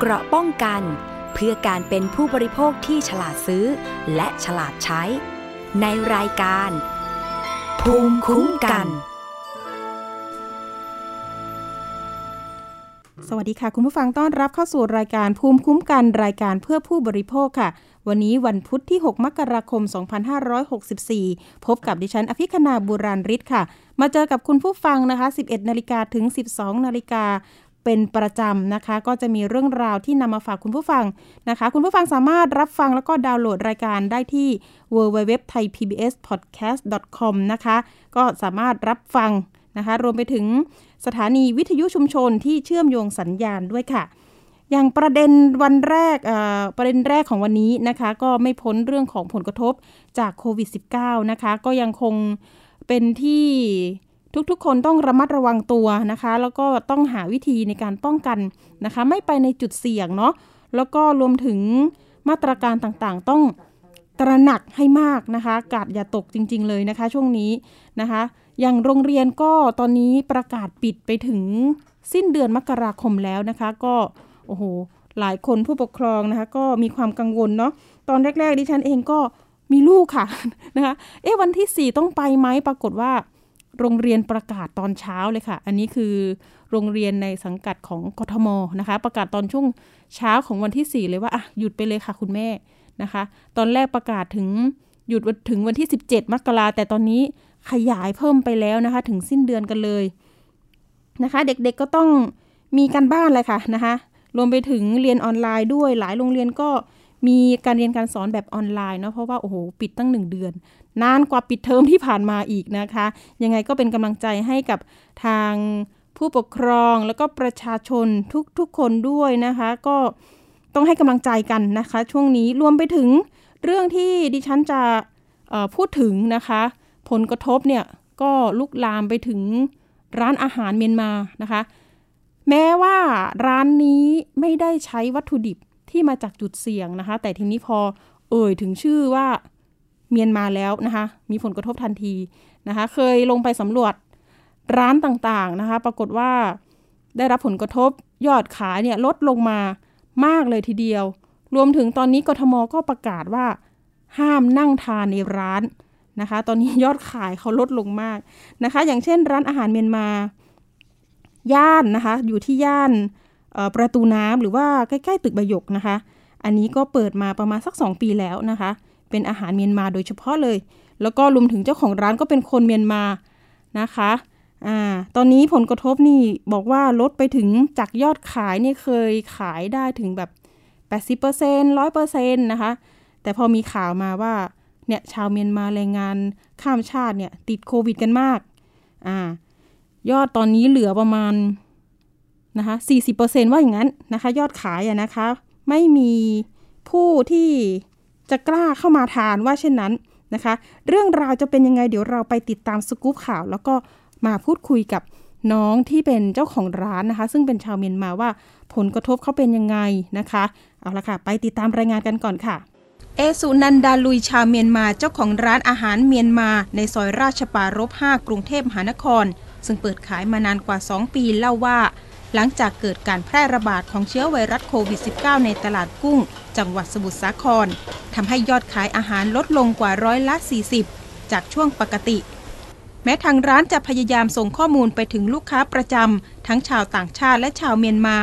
เกราะป้องกัน เพื่อการเป็นผู้บริโภคที่ฉลาดซื้อ และฉลาดใช้ ในรายการ ภูมิคุ้มกัน สวัสดีค่ะ คุณผู้ฟังต้อนรับเข้าสู่รายการภูมิคุ้มกันรายการเพื่อผู้บริโภคค่ะวันนี้วันพุธที่ 6 มกราคม 2564 พบกับดิฉัน อภิคณาบุราริศค่ะ มาเจอกับคุณผู้ฟังนะคะ 11 นาฬิกาถึง 12 นาฬิกา เป็นประจำนะคะ ก็จะมีเรื่องราวที่นำมาฝากคุณผู้ฟังนะคะ คุณผู้ฟังสามารถรับฟังแล้วก็ดาวน์โหลดรายการได้ที่ www.thaipbspodcast.com นะคะ ก็สามารถรับฟังนะคะ รวมไปถึงสถานีวิทยุชุมชนที่เชื่อมโยงสัญญาณด้วยค่ะ อย่างประเด็นวันแรกประเด็นแรกของวันนี้นะคะ ก็ไม่พ้นเรื่องของผลกระทบจากโควิด -19 นะคะ ก็ยังคงเป็นที่ ทุกๆ คนต้องระมัดระวังตัวนะคะ แล้วก็ต้องหาวิธีในการป้องกันนะคะ ไม่ไปในจุดเสี่ยงเนาะแล้วก็รวมถึงมาตรการต่างๆ ต้องตระหนักให้มากนะคะ กาดอย่าตกจริง ๆ เลยนะคะ ช่วงนี้นะคะ อย่างโรงเรียนก็ตอนนี้ประกาศปิดไปถึงสิ้นเดือนมกราคมแล้วนะคะ ก็โอ้โหหลายคนผู้ปกครองนะคะ ก็มีความกังวลเนาะตอนแรก ๆ ดิฉันเองก็มีลูกค่ะนะคะ เอ๊ะวันที่ 4 ต้องไปไหมปรากฏว่า โรงเรียนประกาศตอนเช้าเลยค่ะ อันนี้คือโรงเรียนในสังกัดของกทมนะคะ ประกาศตอนช่วงเช้าของวันที่ 4 เลยว่าอะหยุดไปเลยค่ะคุณแม่นะคะ ตอนแรกประกาศถึงหยุดถึงวันที่ 17 มกราแต่ตอนนี้ขยายเพิ่มไปแล้วนะคะ ถึงสิ้นเดือนกันเลยนะคะ เด็กๆก็ต้องมีการบ้านเลยค่ะนะคะ รวมไปถึงเรียนออนไลน์ด้วยหลายโรงเรียนก็ มีการเรียนการสอนแบบออนไลน์เนาะเพราะว่าโอ้โหปิดตั้งหนึ่งเดือน นานกว่าปิดเทอมที่ผ่านมาอีกนะคะ ยังไงก็เป็นกำลังใจให้กับทางผู้ปกครองแล้วก็ประชาชนทุกๆคนด้วยนะคะ ก็ต้องให้กำลังใจกันนะคะ ช่วงนี้รวมไปถึงเรื่องที่ดิฉันจะพูดถึงนะคะ ผลกระทบเนี่ยก็ลุกลามไปถึงร้านอาหารเมียนมานะคะ แม้ว่าร้านนี้ไม่ได้ใช้วัตถุดิบ ที่มาจากจุดเสี่ยงนะคะ แต่ทีนี้พอเอ่ยถึงชื่อว่าเมียนมาแล้วนะคะ มีผลกระทบทันทีนะคะ เคยลงไปสำรวจร้านต่างๆนะคะ ปรากฏว่าได้รับผลกระทบยอดขายเนี่ยลดลงมามากเลยทีเดียว รวมถึงตอนนี้กทมก็ประกาศว่า ห้ามนั่งทานในร้านนะคะ ตอนนี้ยอดขายเขาลดลงมากนะคะ อย่างเช่นร้านอาหารเมียนมา ย่านนะคะ อยู่ที่ย่าน ประตูน้ำหรือว่าใกล้ๆตึกบยกนะคะ อันนี้ก็เปิดมาประมาณสัก 2 ปีแล้วนะคะ เป็นอาหารเมียนมาโดยเฉพาะเลย แล้วก็รวมถึงเจ้าของร้านก็เป็นคนเมียนมานะคะอ่าตอนนี้ผลกระทบนี่บอกว่าลดไปถึงจากยอดขายนี่เคยขายได้ถึงแบบ 80% 100%นะคะ แต่พอมีข่าวมาว่าเนี่ยชาวเมียนมาแรงงานข้ามชาติเนี่ยติดโควิดกันมากอ่ายอดตอนนี้เหลือประมาณ นะคะ40%ว่าอย่างนั้นนะคะยอดขายอะนะคะ ไม่มีผู้ที่จะกล้าเข้ามาทานว่าเช่นนั้นนะคะ เรื่องราวจะเป็นยังไงเดี๋ยวเราไปติดตามสกู๊ปข่าว แล้วก็มาพูดคุยกับน้องที่เป็นเจ้าของร้านนะคะ ซึ่งเป็นชาวเมียนมาว่าผลกระทบเขาเป็นยังไงนะคะ เอาละค่ะ ไปติดตามรายงานกันก่อนค่ะเอสุนันดาลุยชาวเมียนมาเจ้าของร้านอาหารเมียนมา ในซอยราชปารบ5กรุงเทพมหานคร ซึ่งเปิดขายมานานกว่า 2 ปีเล่าว่า หลังจากเกิดการแพร่ระบาดของเชื้อไวรัสโควิด -19 ในตลาดกุ้ง จังหวัดสมุทรสาครทำให้ยอดขายอาหารลดลงกว่าร้อยละ 40 จากช่วงปกติ แม้ทางร้านจะพยายามส่งข้อมูลไปถึงลูกค้าประจำทั้งชาวต่างชาติและชาวเมียนมา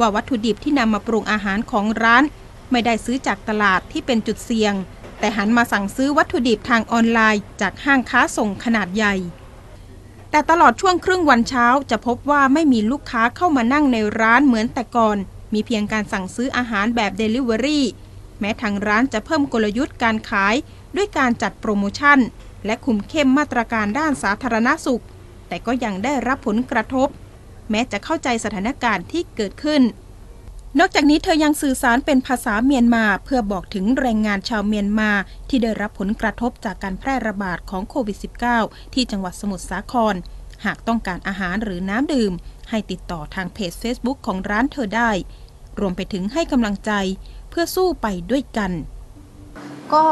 ว่าวัตถุดิบที่นำมาปรุงอาหารของร้าน ไม่ได้ซื้อจากตลาดที่เป็นจุดเสี่ยง แต่หันมาสั่งซื้อวัตถุดิบทางออนไลน์ จากห้างค้าส่งขนาดใหญ่ แต่ตลอดช่วงครึ่งวันเช้าจะพบว่าไม่มีลูกค้าเข้ามานั่งในร้านเหมือนแต่ก่อน มีเพียงการสั่งซื้ออาหารแบบเดลิเวอรี่แม้ทางร้านจะเพิ่มกลยุทธ์การขายด้วยการจัดโปรโมชั่น และคุมเข้มมาตรการด้านสาธารณสุข แต่ก็ยังได้รับผลกระทบ แม้จะเข้าใจสถานการณ์ที่เกิดขึ้น นอกจากนี้เธอยังสื่อสารเป็นภาษาเมียนมาเพื่อบอกถึงแรงงานชาวเมียนมาที่ได้รับผลกระทบจากการแพร่ระบาดของโควิด -19 ที่จังหวัดสมุทรสาคร หากต้องการอาหารหรือน้ำดื่ม ให้ติดต่อทางเพจ Facebook ของร้านเธอได้ รวมไปถึงให้กำลังใจเพื่อสู้ไปด้วยกัน ก็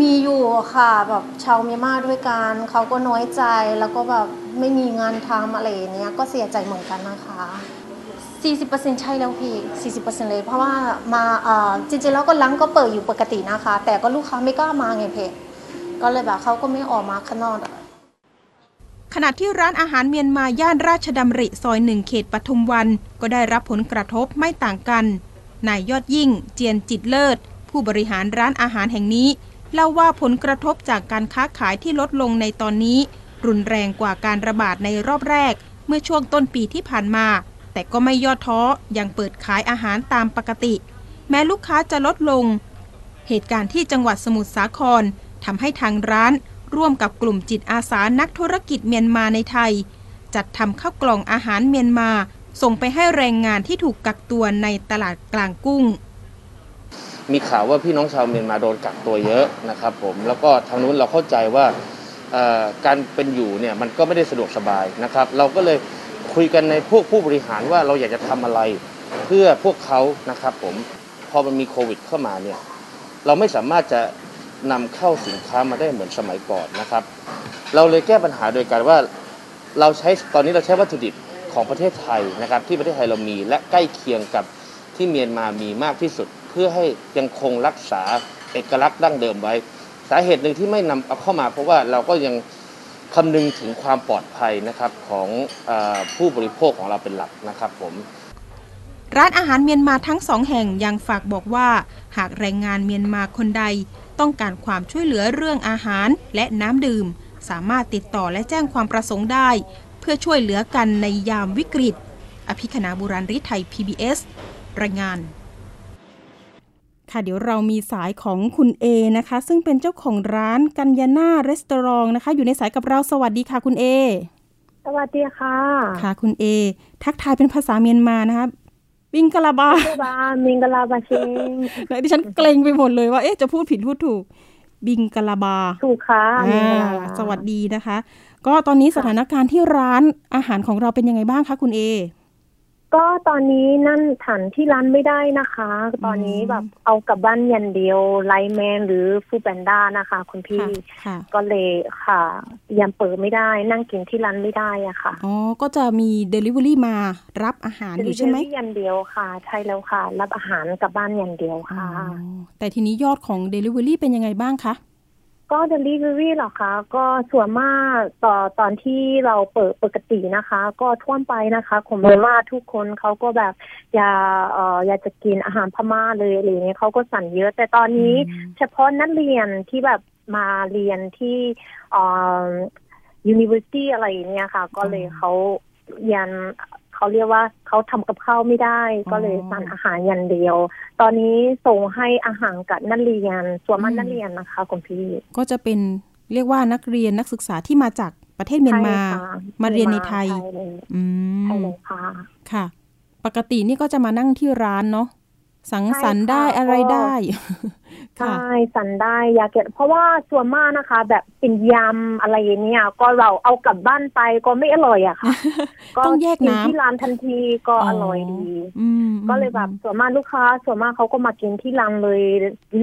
มีอยู่ค่ะแบบชาวเมียนมาด้วยกันเขาก็น้อยใจแล้วก็แบบไม่มีงานทำอะไรเนี้ยก็เสียใจเหมือนกันนะคะ 40%ใช่แล้วพี่ 40%เลย เพราะว่ามาเอ่อจริงๆแล้วก็ร้านก็เปิดอยู่ปกตินะคะ แต่ก็ลูกค้าไม่กล้ามาไงเพก็เลยแบบเขาก็ไม่ออกมาข้างนอกอะ ขณะที่ร้านอาหารเมียนมาย่านราชดำริซอยหนึ่งเขตปทุมวัน ก็ได้รับผลกระทบไม่ต่างกัน นายยอดยิ่ง เจียนจิตเลิศ ผู้บริหารร้านอาหารแห่งนี้เล่าว่าผลกระทบจากการค้าขายที่ลดลงในตอนนี้ รุนแรงกว่าการระบาดในรอบแรก เมื่อช่วงต้นปีที่ผ่านมา แต่ก็ไม่ย่อท้อยังเปิดขายอาหารตามปกติ แม้ลูกค้าจะลดลง เหตุการณ์ที่จังหวัดสมุทรสาครทำให้ทางร้าน ร่วมกับกลุ่มจิตอาสานักธุรกิจเมียนมาในไทย จัดทำข้าวกล่องอาหารเมียนมา ส่งไปให้แรงงานที่ถูกกักตัวในตลาดกลางกุ้งมีข่าวว่าพี่น้องชาวเมียนมาโดนกักตัวเยอะนะครับผมแล้วก็ทางนู้นเราเข้าใจว่าการเป็นอยู่เนี่ยมันก็ไม่ได้สะดวกสบายนะครับ เราก็เลย คุยกันในพวกผู้บริหารว่าเราอยากจะทำอะไรเพื่อพวกเขานะครับผมพอมันมีโควิดเข้ามาเนี่ยเราไม่สามารถจะนำเข้าสินค้ามาได้เหมือนสมัยก่อนนะครับ เราเลยแก้ปัญหาโดยการว่าเราใช้ตอนนี้เราใช้วัตถุดิบของประเทศไทยนะครับ ที่ประเทศไทยเรามีและใกล้เคียงกับที่เมียนมามีมากที่สุด เพื่อให้ยังคงรักษาเอกลักษณ์ดั้งเดิมไว้ สาเหตุหนึ่งที่ไม่นำเอาเข้ามา เพราะว่าเราก็ยัง คำนึงถึงความปลอดภัยนะครับของออผู้บริโภคของเราเป็นหลักนะครับผมร้านอาหารเมียนมาทั้งสองแห่งยังฝากบอกว่า หากแรงงานเมียนมาคนใด ต้องการความช่วยเหลือเรื่องอาหารและน้ำดื่ม สามารถติดต่อและแจ้งความประสงค์ได้ เพื่อช่วยเหลือกันในยามวิกฤต อภิคณาบุราริไทย PBS รายงาน ค่ะ เดี๋ยวเรามีสายของคุณเอนะคะ ซึ่งเป็นเจ้าของร้านกัญญาน่ารีสตอรองนะคะ อยู่ในสายกับเราสวัสดีค่ะ คุณเอ สวัสดีค่ะ ค่ะ คุณเอ ทักทายเป็นภาษาเมียนมานะคะบิงกะลาบาเทบามิงกลาบาเชงแล้วดิฉันเกรงไปหมดเลยว่า เอ๊ะ จะพูดผิดพูดถูก บิงกะลาบา ถูกค่ะมิงกอ่าลาบาสวัสดีนะคะ ก็ตอนนี้สถานการณ์ที่ร้านอาหารของเราเป็นยังไงบ้างคะคุณเอ ก็ตอนนี้นั่นฐานที่ร้านไม่ได้นะคะ ตอนนี้แบบเอากลับบ้านยันเดียวไลแมนหรือฟูแบนด้านะคะ คุณพี่ค่ะค่ะก็เลยค่ะ ยังเปิดไม่ได้ นั่งกินที่ร้านไม่ได้อะค่ะอ๋อก็จะมี Delivery มารับอาหารอยู่ใช่ไหมเดลิเวอรี่ยันเดียวค่ะ ใช่แล้วค่ะ รับอาหารกลับบ้านยันเดียวอ๋อค่ะ แต่ทีนี้ยอดของ Delivery เป็นยังไงบ้างคะ ก็ delivery เหรอคะก็ส่วนมากต่อตอนที่เราเปิดปกตินะคะ ก็ทั่วไปนะคะผมเลยว่าทุกคนเขาก็แบบอยากเอ่ออยากจะกินอาหารพม่าเลยอะไรอย่างเงี้ยเขาก็สั่งเยอะ แต่ตอนนี้อืมเฉพาะนักเรียนที่แบบมาเรียนที่เอ่อ university อะไรอย่างเงี้ยค่ะ ก็เลยเขายัน เขาเรียกว่าเขาทำกับข้าวไม่ได้ ก็เลยสั่งอาหารอย่างเดียว ตอนนี้ส่งให้อาหารกับนักเรียนส่วนมากนักเรียนนะคะคุณพี่ ก็จะเป็นเรียกว่านักเรียนนักศึกษาที่มาจากประเทศเมียนมาใช่ค่ะมาเรียนในไทยใช่เลยอืใช่มเลยค่ะค่ะ ปกตินี่ก็จะมานั่งที่ร้านเนาะ สังสรรค์ใช่ได้ค่ะอะไรก็ได้ค่ะใช่สั่นได้อยากเก็บเพราะว่าส่วนมากนะคะ แบบเป็นยำอะไรอย่างเนี้ยก็เราเอากลับบ้านไปก็ไม่อร่อยอะค่ะ ก็ต้องแยกกิน้ำที่ร้านทันทีก็อร่อยดีอืมก็เลยแบบส่วนมากลูกค้า ส่วนมากเขาก็มากินที่ร้านเลย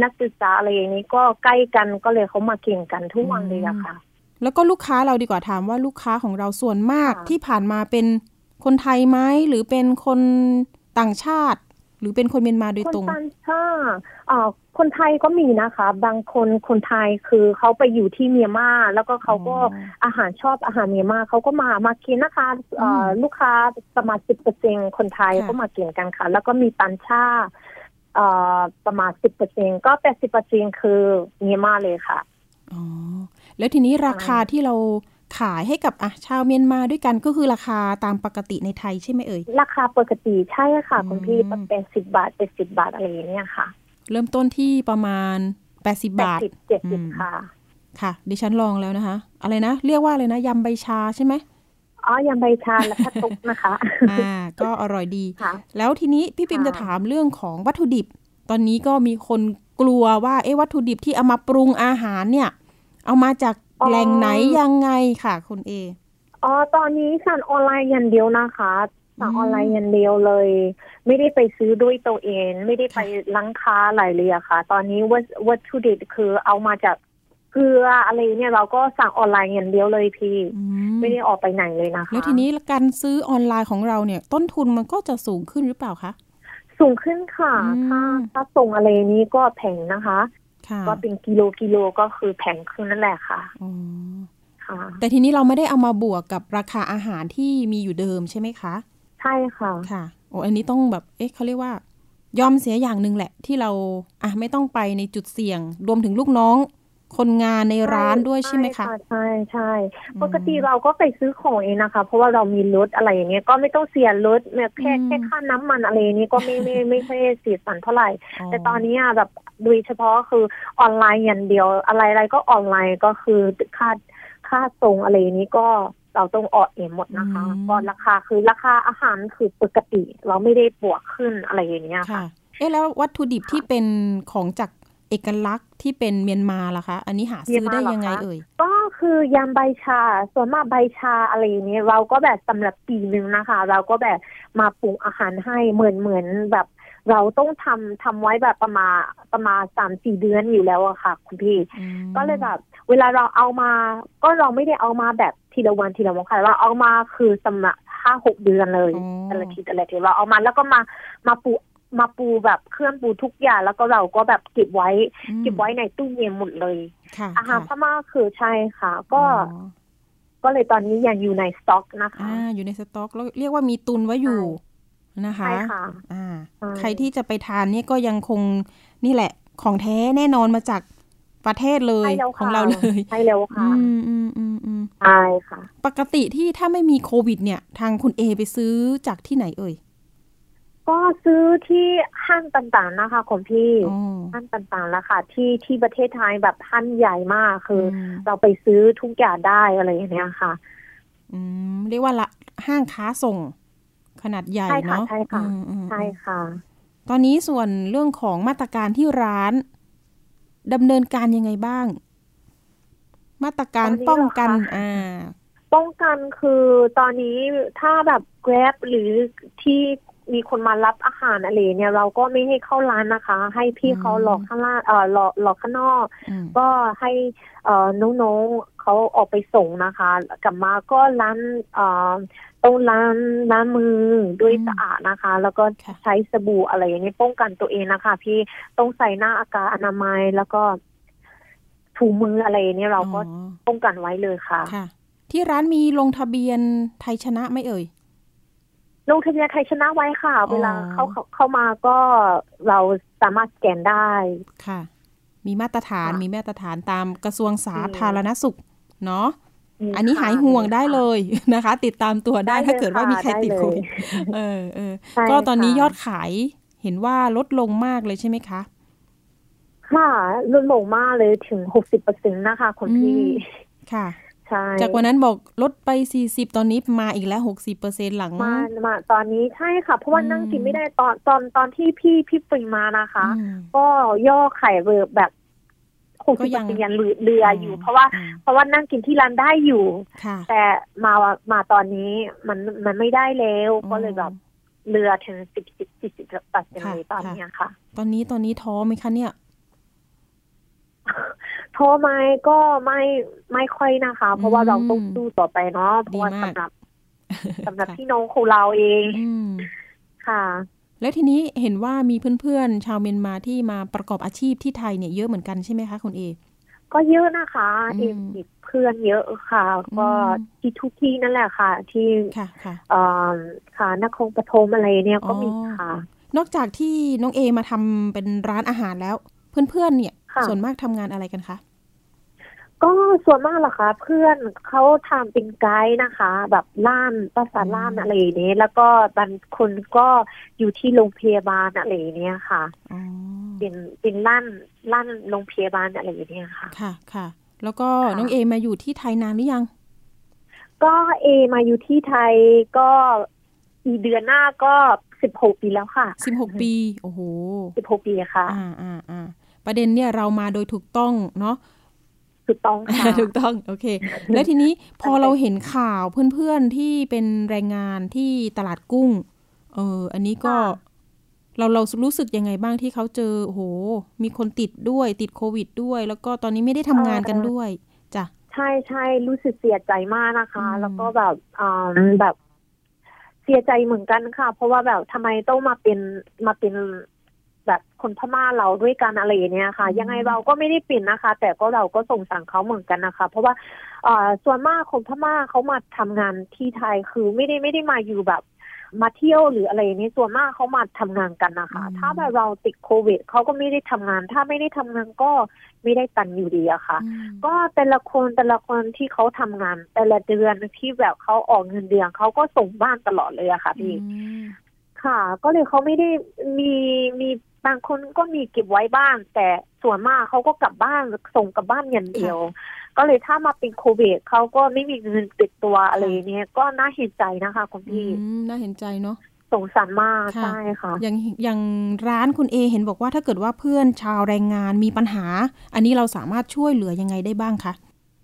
นักศึกษาอะไรอย่างนี้ก็ใกล้กันก็เลยเขามากินกันทุกวันเลยอะค่ะ แล้วก็ลูกค้าเราดีกว่าถามว่าลูกค้าของเราส่วนมากค่ะที่ผ่านมาเป็นคนไทยไหมหรือเป็นคนต่างชาติ หรือเป็นคนเมียนมาโดยคนตรงต่างชาติอ่าคนไทยก็มีนะคะ บางคนคนไทยคือเขาไปอยู่ที่เมียนมาแล้วก็เขาก็อ๋ออาหารชอบอาหารเมียนมาเขาก็มามากินนะคะเอ่ออมลูกค้าประมาณสิบเปอร์เซ็นคนไทยค่ะก็มากินกันค่ะ แล้วก็มีต่างชาติเอ่อประมาณสิบเปอร์เซ็นก็แปดสิบเปอร์เซ็นคือเมียนมาเลยค่ะอ๋อแล้วทีนี้ราคาที่เรา ขายให้กับอะชาวเมียนมาด้วยกันก็คือราคาตามปกติในไทยใช่ไหมเอ่ย ราคาปกติใช่ค่ะคุณพี่อืมเป็นสิบบาทเป็นสิบบาทอะไรอย่างเงี้ยค่ะ เริ่มต้นที่ประมาณ80แปดบาทสิบเจ็ดสิบอืมค่ะ ค่ะ ดิฉันลองแล้วนะคะ อะไรนะ เรียกว่าอะไรนะยำใบชาใช่ไหมอ๋อยำใบชาและข้าวตุ๊กนะคะ อ่า ก็อร่อยดีค่ะแล้วทีนี้พี่ปิมค่ะจะถามเรื่องของวัตถุดิบ ตอนนี้ก็มีคนกลัวว่าเอ๊ะวัตถุดิบที่เอามาปรุงอาหารเนี่ย เอามาจาก แหล่งไหนยังไงค่ะคุณเออ๋อตอนนี้สั่งออนไลน์อย่างเดียวนะคะสั่งอืมออนไลน์อย่างเดียวเลย ไม่ได้ไปซื้อด้วยตัวเอง ไม่ได้ไปค่ะร้านค้าอะไรเลยอะค่ะ ตอนนี้วัตวัตถุดิบคือเอามาจากเกลืออะไรเนี่ยเราก็สั่งออนไลน์อย่างเดียวเลยพี่อืมไม่ได้ออกไปไหนเลยนะคะแล้วทีนี้การซื้อออนไลน์ของเราเนี่ย ต้นทุนมันก็จะสูงขึ้นหรือเปล่าคะสูงขึ้นค่ะอืมค่าค่าส่งอะไรนี้ก็แพงนะคะค่ะ ก็เป็นกิโลกิโลก็คือแพงขึ้นนั่นแหละค่ะอ๋อค่ะแต่ทีนี้เราไม่ได้เอามาบวกกับราคาอาหารที่มีอยู่เดิมใช่ไหมคะ ใช่ค่ะค่ะโอ้อันนี้ต้องแบบเอ๊ะเขาเรียกว่ายอมเสียอย่างหนึ่งแหละ ที่เราอะไม่ต้องไปในจุดเสี่ยง รวมถึงลูกน้อง คนงานในร้านด้วยใช่ไหมคะใช่ใช่อืมปกติเราก็ไปซื้อของเองนะคะ เพราะว่าเรามีรถอะไรอย่างเงี้ยก็ไม่ต้องเสียรถเนี่ยแค่อืมแค่ค่าน้ำมันอะไรนี้ก็ไม่ไม่ไม่ค่อยเสียสันเท่าไหร่ แต่ตอนนี้อะแบบโดยเฉพาะคือออนไลน์อย่างเดียวอะไรอะไรก็ออนไลน์ก็คือค่าค่าส่งอะไรนี้ก็เราต้องออกเองหมดนะคะอืมก็ราคาคือราคาอาหารคือปกติ เราไม่ได้บวกขึ้นอะไรอย่างเงี้ยค่ะค่ะเอ๊ะแล้ววัตถุดิบที่เป็นของจาก เอกลักษณ์ที่เป็นเมียนมาล่ะคะ อันนี้หาซื้อได้ยังไงเอ่ย ก็คือยำใบชา ส่วนมากใบชาอะไรอย่างเงี้ยเราก็แบบสำหรับปีหนึ่งนะคะ เราก็แบบมาปรุงอาหารให้เหมือนเหมือนแบบ เราต้องทำทำไว้แบบประมาณประมาณสามสี่เดือนอยู่แล้วอะค่ะ คุณพี่อืมก็เลยแบบ เวลาเราเอามา ก็เราไม่ได้เอามาแบบทีละวันทีละวันค่ะเราเอามาคือสำหรับห้าหกเดือนเลยอ๋อแต่ละทีแต่ละทีเราเอามาแล้วก็มามาปู มาปูแบบเครื่องปูทุกอย่าง แล้วก็เราก็แบบเก็บไว้อืมเก็บไว้ในตู้เย็นหมดเลยค่ะอาหารพค่ะม่าคือใช่ค่ะ ก็อ๋อก็เลยตอนนี้ยังอยู่ในสต็อกนะคะอ่าอยู่ในสต็อกแล้วเรียกว่ามีตุนไว้อยู่นะคะใช่ค่ะอ่าใช่ใครที่จะไปทานเนี่ยก็ยังคงนี่แหละ ของแท้แน่นอนมาจากประเทศเลยใช่แล้วของค่ะเราเลยใช่แล้วค่ะอืมอืมอืมอืมใช่ค่ะ ปกติที่ถ้าไม่มีโควิด เนี่ย ทางคุณเอไปซื้อจากที่ไหนเอ่ย ก็ซื้อที่ห้างต่างๆนะคะของพี่อ๋อห้างต่างๆแล้วค่ะ ที่ที่ประเทศไทยแบบห้างใหญ่มากคืออมเราไปซื้อทุกอย่างได้อะไรอย่างเงี้ยค่ะ อืมเรียกว่าละห้างค้าส่ง ขนาดใหญ่ใช่ค่ะเนาะใช่ค่ะอืมอืมใช่ค่ะ ตอนนี้ส่วนเรื่องของมาตรการที่ร้านดำเนินการยังไงบ้าง มาตรการตอนนี้ป้องกันเหรอคะอ่าป้องกันคือตอนนี้ถ้าแบบ Grab หรือที่ มีคนมารับอาหารอะไรเนี่ย เราก็ไม่ให้เข้าร้านนะคะ ให้พี่อืมเขาหลอกข้างล่างเอ่อหลอกหลอกข้างนอกอืมก็ให้เอ่อน้องๆเขาออกไปส่งนะคะ กลับมาก็ล้างเอ่อต้องล้างล้างมือด้วยอืมสะอาดนะคะ แล้วก็ค่ะใช้สบู่อะไรอย่างนี้ป้องกันตัวเองนะคะ พี่ต้องใส่หน้าอากาศอนามัยแล้วก็ถุงมืออะไรอย่างนี้เราก็อ๋อป้องกันไว้เลยค่ะ ค่ะ ที่ร้านมีลงทะเบียนไทยชนะไหมเอ่ย ลงทะเบียนไทยชนะไว้ค่ะอ๋อเวลาเข้าเข้าเข้ามาก็เราสามารถสแกนได้ค่ะ มีมาตรฐานค่ะมีมาตรฐานตามกระทรวงสาธารณสุข เนาะมีอันนี้ค่ะหายห่วงมีได้ค่ะเลยนะคะ ติดตามตัวได้ได้เลยถ้าเกิดว่ามีใครค่ะติดได้เลยโควิดเออเออใช่ก็ตอนนี้ค่ะยอดขายเห็นว่าลดลงมากเลยใช่ไหมคะค่ะลดลงมากเลยถึงหกสิบเปอร์เซ็นต์นะคะคุณพี่อืมค่ะใช่ จากวันนั้นบอกลดไป 40 ตอนนี้มาอีกแล้ว 60เปอร์เซ็นหลังมามาตอนนี้ใช่ค่ะ เพราะว่าอืมนั่งกินไม่ได้ตอนตอนตอนที่พี่พี่ปริงมานะคะอืมก็ย่อไข่เรือแบบหกก็สิบยัเปองร์เซ็นต์ยันเรืออยู่อืมเพราะว่าอืมเพราะว่านั่งกินที่ร้านได้อยู่ค่ะแต่มามาตอนนี้มันมันไม่ได้แล้วอ๋อก็เลยแบบเรือถึงสิบสิบสิบสิบเปอร์เซ็นต์ค่ะเลยตอนค่ะเนี้ยค่ะ ตอนนี้ตอนนี้ท้อไหมคะเนี่ย โทรไหมก็ไม่ไม่ค่อยนะคะ เพราะว่าอืมเราต้องสู้ต่อไปเนาะเพราะว่าดีมากสำหรับสำหรับค่ะพี่น้องของเราเองอืมค่ะ แล้วทีนี้เห็นว่ามีเพื่อนๆ ชาวเมียนมาที่มาประกอบอาชีพที่ไทยเนี่ยเยอะเหมือนกันใช่ไหมคะคุณเอ ก็เยอะนะคะอืมเอ็มมีเพื่อนเยอะค่ะ ก็อืมที่ทุกที่นั่นแหละค่ะ ที่ค่ะค่ะเอ่อค่ะนครปฐมอะไรเนี่ยก็มีอ๋อค่ะ นอกจากที่น้องเอมาทำเป็นร้านอาหารแล้ว เพื่อนๆเนี่ยค่ะ ส่วนมากทำงานอะไรกันคะก็ส่วนมากล่ะคะเพื่อนเขาทำเป็นไกด์นะคะ แบบล่ามภาษาล่ามอืมอะไรอย่างนี้แล้วก็บางคนก็อยู่ที่โรงพยาบาลอะไรอย่างเนี้ยค่ะอ๋อเป็นเป็นล่านล่านโรงพยาบาลอะไรอย่างเนี้ยค่ะ ค่ะค่ะ แล้วก็ค่ะน้องเอมาอยู่ที่ไทยนานหรือยัง ก็เอมาอยู่ที่ไทยก็อีกเดือนหน้าก็สิบหกปีแล้วค่ะ16ปี โอ้โหสิบหกปีค่ะ อ่าอ่าอ่า ประเด็นเนี่ยเรามาโดยถูกต้องเนาะถูกต้องค่ะถูกต้องโอเค แล้วทีนี้พอเราเห็นข่าวเพื่อนๆที่เป็นแรงงานที่ตลาดกุ้ง เอออันนี้ก็ค่ะเราเรารู้สึกยังไงบ้างที่เขาเจอโอ้โห มีคนติดด้วยติดโควิดด้วย แล้วก็ตอนนี้ไม่ได้ทำงานกันด้วยจ้ะใช่ใช่รู้สึกเสียใจมากนะคะอืมแล้วก็แบบอ่าแบบเสียใจเหมือนกันค่ะ เพราะว่าแบบทำไมต้องมาเป็นมาเป็นแบบ คนพม่าเราด้วยกันอะไรอย่างเนี้ยค่ะ ยังไงเราก็ไม่ได้ปิดนะคะ แต่ก็เราก็สงสารเขาเหมือนกันนะคะ เพราะว่าอ่าส่วนมากคนพม่าเขามาทำงานที่ไทยคือไม่ได้ไม่ได้มาอยู่แบบมาเที่ยวหรืออะไรนี้ส่วนมากเขามาทำงานกันนะคะอืมถ้าแบบเราติดโควิดเขาก็ไม่ได้ทำงาน ถ้าไม่ได้ทำงานก็ไม่ได้ตันอยู่ดีอะค่ะอืมก็แต่ละคนแต่ละคนที่เขาทำงาน แต่ละเดือนที่แบบเขาออกเงินเดือนเขาก็ส่งบ้านตลอดเลยอะค่ะพี่อืม ค่ะ ก็เลยเขาไม่ได้มีมีบางคนก็มีเก็บไว้บ้าง แต่ส่วนมากเขาก็กลับบ้านส่งกลับบ้านอย่างเดียว ก็เลยถ้ามาเป็นโควิดเขาก็ไม่มีเงินติดตัวอะไรอย่างเนี้ยก็น่าเห็นใจนะคะคุณพี่อืมน่าเห็นใจเนาะสงสารมากค่ะใช่ค่ะอย่างอย่างร้านคุณเอเห็นบอกว่าถ้าเกิดว่าเพื่อนชาวแรงงานมีปัญหา อันนี้เราสามารถช่วยเหลือยังไงได้บ้างคะ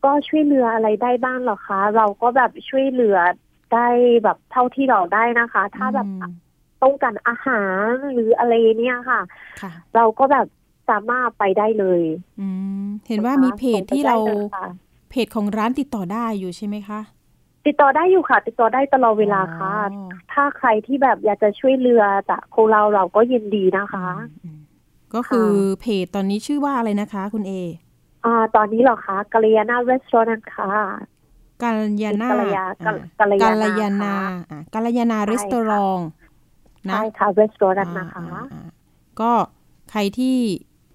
ก็ช่วยเหลืออะไรได้บ้างเหรอคะ เราก็แบบช่วยเหลือได้แบบเท่าที่เราได้นะคะ ถ้าแบบอืม ต้องการอาหารหรืออะไรเนี่ยค่ะค่ะเราก็แบบสามารถไปได้เลยอืมเห็นว่านะคะมีเพจที่เราส่งไปได้เลยค่ะเพจของร้านติดต่อได้อยู่ใช่ไหมคะ ติดต่อได้อยู่ค่ะ ติดต่อได้ตลอดเวลาค่ะอ๋อถ้าใครที่แบบอยากจะช่วยเหลือจากโคเราเราก็ยินดีนะคะอืมก็คือเพจตอนนี้ชื่อว่าอะไรนะคะ คุณเออ่าตอนนี้เหรอคะกาลยานารีสอร์ทค่ะกาลยานากัลยาอ่กัลยาณากาลยานาค่ะอะกาลยานารีสตอรอง นะใช่ค่ะรีสอร์ทนะคะอ่าอ่าก็ใครที่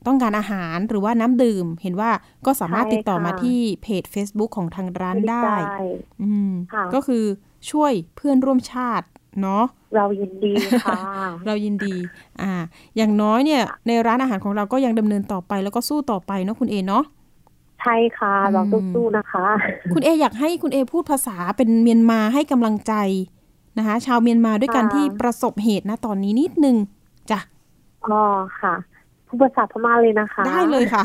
ต้องการอาหารหรือว่าน้ำดื่ม เห็นว่าก็สามารถใช่ติดต่อค่ะมาที่เพจ Facebook ของทางร้านได้ใช่อืมค่ะก็คือช่วยเพื่อนร่วมชาติเนาะเรายินดีค่ะ เรายินดี อ่า อย่างน้อยเนี่ย ในร้านอาหารของเราก็ยังดำเนินต่อไปแล้วก็สู้ต่อไปเนาะคุณเอเนาะใช่ค่ะเราต้องสู้นะคะ คุณเออยากให้คุณเอพูดภาษาเป็นเมียนมาให้กำลังใจ นะคะชาวเมียนมาด้วยกันค่ะที่ประสบเหตุนะตอนนี้นิดนึงจ้ะอ๋อค่ะผู้ภาษาพม่าเลยนะคะ ได้เลยค่ะ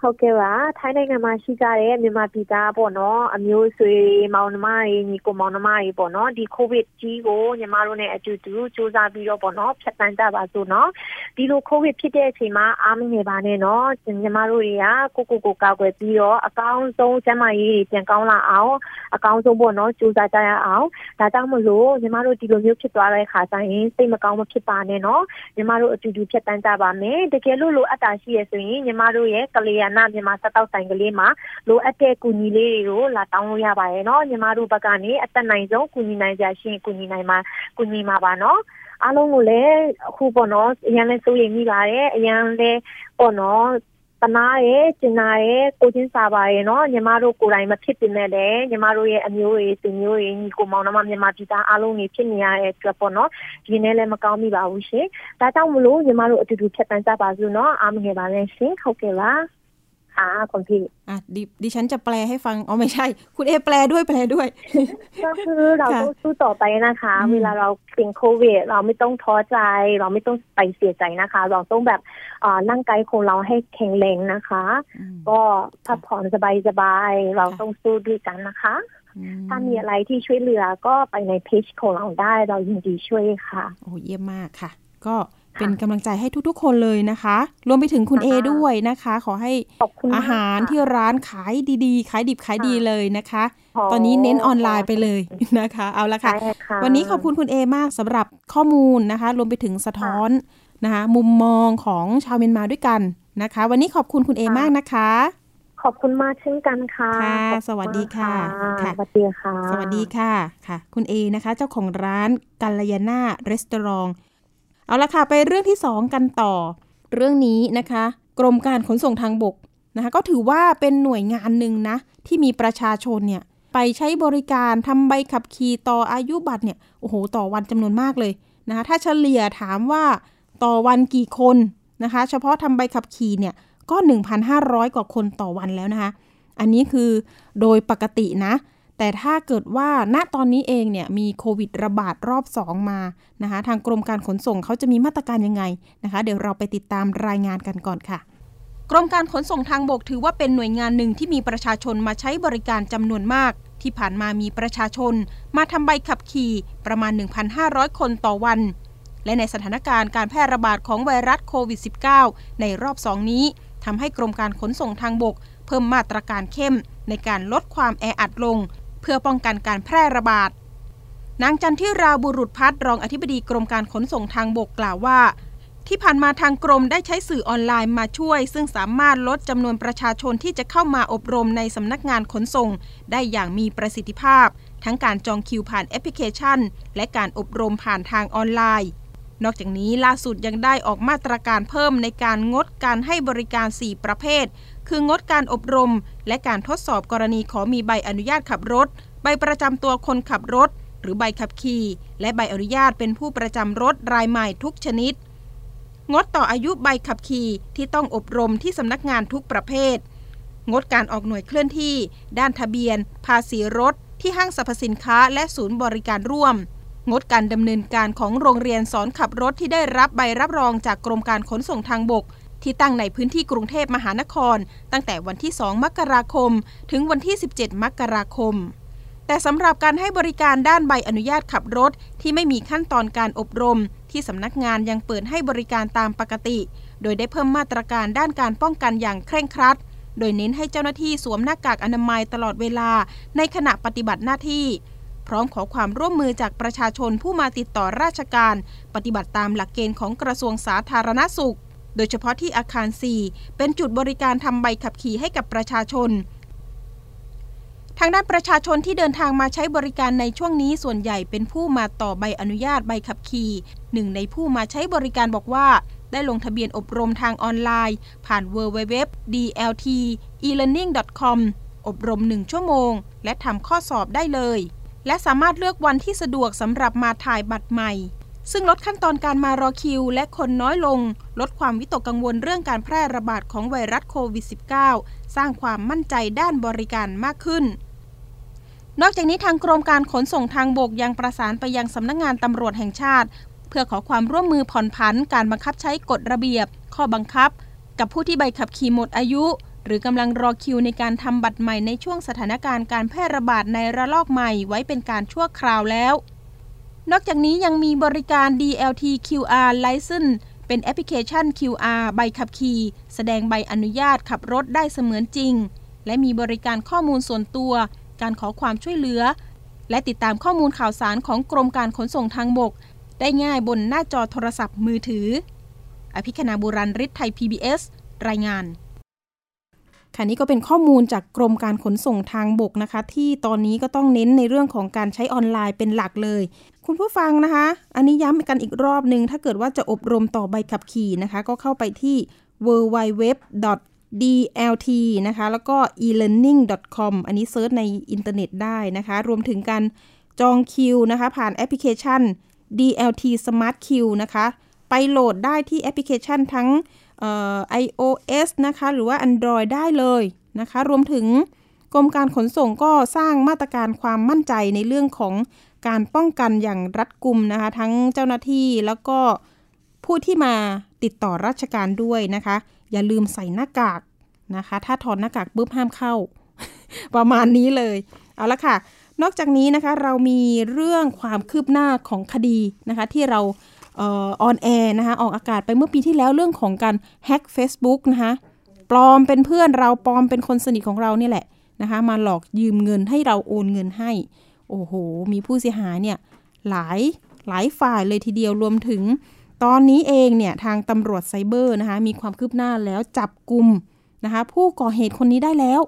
ဟုတ်ကဲ့ပါထိုင်းနိုင်ငံမှာရှိကြတဲ့မြန်မာပြည်သားပေါ့နော်အမျိုးဆွေမောင်နှမတွေညီကိုမောင်နှမတွေပေါ့နော်ဒီကိုဗစ်ကြီးကိုညီမတို့နဲ့အတူတူစူးစမ်းပြီးတော့ပေါ့နော်ဖြတ်တန်းကြပါစို့နော်ဒီလိုကိုဗစ်ဖြစ်တဲ့အချိန်မှာအားမငယ်ပါနဲ့နော်ညီမတို့တွေကကိုကိုကိုကောက်ွယ်ပြီးတော့အကောင်းဆုံးကျန်းမာရေးပြန်ကောင်းလာအောင်အကောင်းဆုံးပေါ့နော်စူးစမ်းကြရအောင်ဒါကြောင့်မလို့ညီမတို့ဒီလိုမျိုးဖြစ်သွားတဲ့ခါကျရင်စိတ်မကောင်းမဖြစ်ပါနဲ့နော်ညီမတို့အတူတူဖြတ်တန်းကြပါမယ်တကယ်လို့လိုအပ်တာရှိရဆိုရင်ညီမတို့ရဲ့ကလေးရနာမြန်မာစက်တောက်ဆိုင်ကလေးမှာလိုအပ်တဲ့ကူညီလေးတွေကိုလာတောင်းလို့ရပါတယ်เนาะညီမတို့ဘက်ကနေအသက်နိုင်ဆုံးကူညီနိုင်ကြရှင်ကူညီနိုင်မှာကူညီမှာပါเนาะအားလုံးကိုလည်းအခုပေါ့နော်အရင်လဲစိုးရိမ်မိပါတယ်အရင်လဲပေါ့နော်တနာရဲ့ကျင်နာရဲ့ကိုချင်းစာပါရဲ့เนาะညီမတို့ကိုယ်တိုင်မဖြစ်တင်နဲ့လေညီမတို့ရဲ့အမျိုးတွေသူမျိုးတွေညီကိုမောင်နှမမြန်မာပြည်သားအားလုံးတွေဖြစ်နေရတဲ့အတွက်ပေါ့နော်ဒီနေ့လည်းမကောင်းမိပါဘူးရှင် ဒါကြောင့်မလို့ညီမတို့အတူတူဖြတ်တန်းကြပါစို့เนาะအားမငယ်ပါနဲ့ရှင်ဟုတ်ကဲ့ပါ ค่ะคุณพี่อะดดิฉันจะแปลให้ฟังอ๋อไม่ใช่ คุณเอแปลด้วยแปลด้วย ก็คือเราค่ะต้องสู้ต่อไปนะคะอืมเวลาเราเป็นโควิด เราไม่ต้องท้อใจ เราไม่ต้องไปเสียใจนะคะ เราต้องแบบอ่าร่างกายของเราให้แข็งแรงนะคะอืมก็พักผ่อนสบายๆเราค่ะต้องสู้ด้วยกันนะคะอืถ้ามีอะไรที่ช่วยเหลือก็ไปในเพจของเราได้เรายินดีช่วยค่ะ โอ้เยี่ยมมากค่ะ ก็ เป็นกำลังใจให้ทุกๆ คนเลยนะคะ รวมไปถึงคุณเอค่ะด้วยนะคะ ขอให้ขอบคุณมกอาหารค่ะที่ร้านขายดีๆ ขายดิบขายดีค่ะเลยนะคะอ๋อตอนนี้เน้นออนไลน์ไปเลยนะคะ เอาละค่ะใช่ค่ะวันนี้ขอบคุณคุณเอมากสำหรับข้อมูลนะคะ รวมไปถึงสะท้อนนะคะ มุมมองของชาวเมียนมาด้วยกันนะคะ วันนี้ขอบคุณคุณเอค่ะมากนะคะขอบคุณมากเช่นกันค่ะ ค่ะขอบคุณสวัสดีค่ะมากค่ะ สวัสดีค่ะ สวัสดีค่ะ ค่ะ คุณเอนะคะ เจ้าของร้านกัลยาณารีสตอรอง เอาละค่ะไปเรื่องที่ 2 กันต่อ เรื่องนี้นะคะ กรมการขนส่งทางบกนะคะก็ถือว่าเป็นหน่วยงานหนึ่งนะที่มีประชาชนเนี่ยไปใช้บริการทำใบขับขี่ต่ออายุบัตรเนี่ยโอ้โหต่อวันจำนวนมากเลยนะคะถ้าเฉลี่ยถามว่าต่อวันกี่คนนะคะเฉพาะทำใบขับขี่เนี่ยก็ 1,500 กว่าคนต่อวันแล้วนะคะ อันนี้คือโดยปกตินะ แต่ถ้าเกิดว่าณตอนนี้เองเนี่ยมีโควิดระบาดรอบ 2 มานะคะทางกรมการขนส่งเขาจะมีมาตรการยังไงนะคะ เดี๋ยวเราไปติดตามรายงานกันก่อนค่ะ กรมการขนส่งทางบกถือว่าเป็นหน่วยงานหนึ่งที่มีประชาชนมาใช้บริการจำนวนมาก ที่ผ่านมามีประชาชน มาทำใบขับขี่ประมาณ 1,500 คนต่อวัน และในสถานการณ์การแพร่ระบาดของไวรัสโควิด -19 ในรอบสองนี้ทำให้กรมการขนส่งทางบก เพิ่มมาตรการเข้มในการลดความแออัดลง พื่อป้องกันการแพร่ระบาด นางจันทิราบุรุษพัฒนรองอธิบดีกรมการขนส่งทางบกกล่าวว่า ที่ผ่านมาทางกรมได้ใช้สื่อออนไลน์มาช่วย ซึ่งสามารถลดจำนวนประชาชนที่จะเข้ามาอบรมในสำนักงานขนส่ง ได้อย่างมีประสิทธิภาพ ทั้งการจองคิวผ่านแอปพลิเคชัน และการอบรมผ่านทางออนไลน์นอกจากนี้ล่าสุดยังได้ออกมาตรการเพิ่มในการงดการให้บริการ 4 ประเภท คืองดการอบรม และการทดสอบกรณีขอมีใบอนุญาตขับรถ ใบประจำตัวคนขับรถ หรือใบขับขี่ และใบอนุญาตเป็นผู้ประจำรถรายใหม่ทุกชนิด งดต่ออายุใบขับขี่ที่ต้องอบรมที่สำนักงานทุกประเภท งดการออกหน่วยเคลื่อนที่ ด้านทะเบียน ภาษีรถ ที่ห้างสรรพสินค้าและศูนย์บริการร่วม งดการดำเนินการของโรงเรียนสอนขับรถที่ได้รับใบรับรองจากกรมการขนส่งทางบก ที่ตั้งในพื้นที่กรุงเทพมหานคร ตั้งแต่วันที่ 2 มกราคม ถึงวันที่ 17 มกราคม แต่สำหรับการให้บริการด้านใบอนุญาตขับรถที่ไม่มีขั้นตอนการอบรม ที่สำนักงานยังเปิดให้บริการตามปกติ โดยได้เพิ่มมาตรการด้านการป้องกันอย่างเคร่งครัด โดยเน้นให้เจ้าหน้าที่สวมหน้ากากอนามัยตลอดเวลาในขณะปฏิบัติหน้าที่พร้อมขอความร่วมมือจากประชาชนผู้มาติดต่อราชการ ปฏิบัติตามหลักเกณฑ์ของกระทรวงสาธารณสุข โดยเฉพาะที่อาคาร 4 เป็นจุดบริการทำใบขับขี่ให้กับประชาชน ทางด้านประชาชนที่เดินทางมาใช้บริการในช่วงนี้ส่วนใหญ่เป็นผู้มาต่อใบอนุญาตใบขับขี่หนึ่งในผู้มาใช้บริการบอกว่าได้ลงทะเบียนอบรมทางออนไลน์ ผ่าน www.dlt.elearning.com อบรม 1 ชั่วโมง และทำข้อสอบได้เลย และสามารถเลือกวันที่สะดวกสำหรับมาถ่ายบัตรใหม่ ซึ่งลดขั้นตอนการมารอคิว และคนน้อยลง ลดความวิตกกังวลเรื่องการแพร่ระบาดของไวรัสโควิด -19 สร้างความมั่นใจด้านบริการมากขึ้น นอกจากนี้ทางกรมการขนส่งทางบกยังประสานไปยังสำนักงงานตำรวจแห่งชาติ เพื่อขอความร่วมมือผ่อนผันการบังคับใช้กฎระเบียบ ข้อบังคับ กับผู้ที่ใบขับขี่หมดอายุ หรือกำลังรอคิวในการทำบัตรใหม่ในช่วงสถานการณ์การแพร่ระบาดในระลอกใหม่ไว้เป็นการชั่วคราวแล้ว นอกจากนี้ยังมีบริการ DLT QR License เป็นแอปพลิเคชัน QR ใบขับขี่ แสดงใบอนุญาตขับรถได้เสมือนจริง และมีบริการข้อมูลส่วนตัว การขอความช่วยเหลือ และติดตามข้อมูลข่าวสารของกรมการขนส่งทางบก ได้ง่ายบนหน้าจอโทรศัพท์มือถือ อภิคณาบุรันริศไทย PBS รายงานค่ะนี่ก็เป็นข้อมูลจากกรมการขนส่งทางบกนะคะ ที่ตอนนี้ก็ต้องเน้นในเรื่องของการใช้ออนไลน์เป็นหลักเลย คุณผู้ฟังนะคะ อันนี้ย้ำกันอีกรอบหนึ่งถ้าเกิดว่าจะอบรมต่อใบขับขี่นะคะ ก็เข้าไปที่ www dlt นะคะ แล้วก็ elearning.com อันนี้ search ในอินเทอร์เน็ตได้นะคะ รวมถึงการจองคิวนะคะ ผ่านแอปพลิเคชัน DLT Smart Q นะคะ ไปโหลดได้ที่แอปพลิเคชันทั้ง iOS นะคะ หรือว่า Android ได้เลยนะคะ รวมถึงกรมการขนส่งก็สร้างมาตรการความมั่นใจในเรื่องของ การป้องกันอย่างรัดกุมนะคะ ทั้งเจ้าหน้าที่แล้วก็ผู้ที่มาติดต่อราชการด้วยนะคะ อย่าลืมใส่หน้ากากนะคะ ถ้าถอดหน้ากากปุ๊บห้ามเข้า ประมาณนี้เลย เอาละค่ะ นอกจากนี้นะคะเรามีเรื่องความคืบหน้าของคดีนะคะ ที่เราออนแอร์นะคะ ออกอากาศไปเมื่อปีที่แล้วเรื่องของการแฮ็ก Facebook นะคะปลอมเป็นเพื่อนเราปลอมเป็นคนสนิทของเราเนี่ยแหละนะคะ มาหลอกยืมเงินให้เราโอนเงินให้ โอ้โห มีผู้เสียหายเนี่ยหลายหลายฝ่ายเลยทีเดียวรวมถึง ตอนนี้เองเนี่ยทางตำรวจไซเบอร์นะคะมีความคืบหน้าแล้วจับกลุ่มนะคะผู้ก่อเหตุคนนี้ได้แล้ว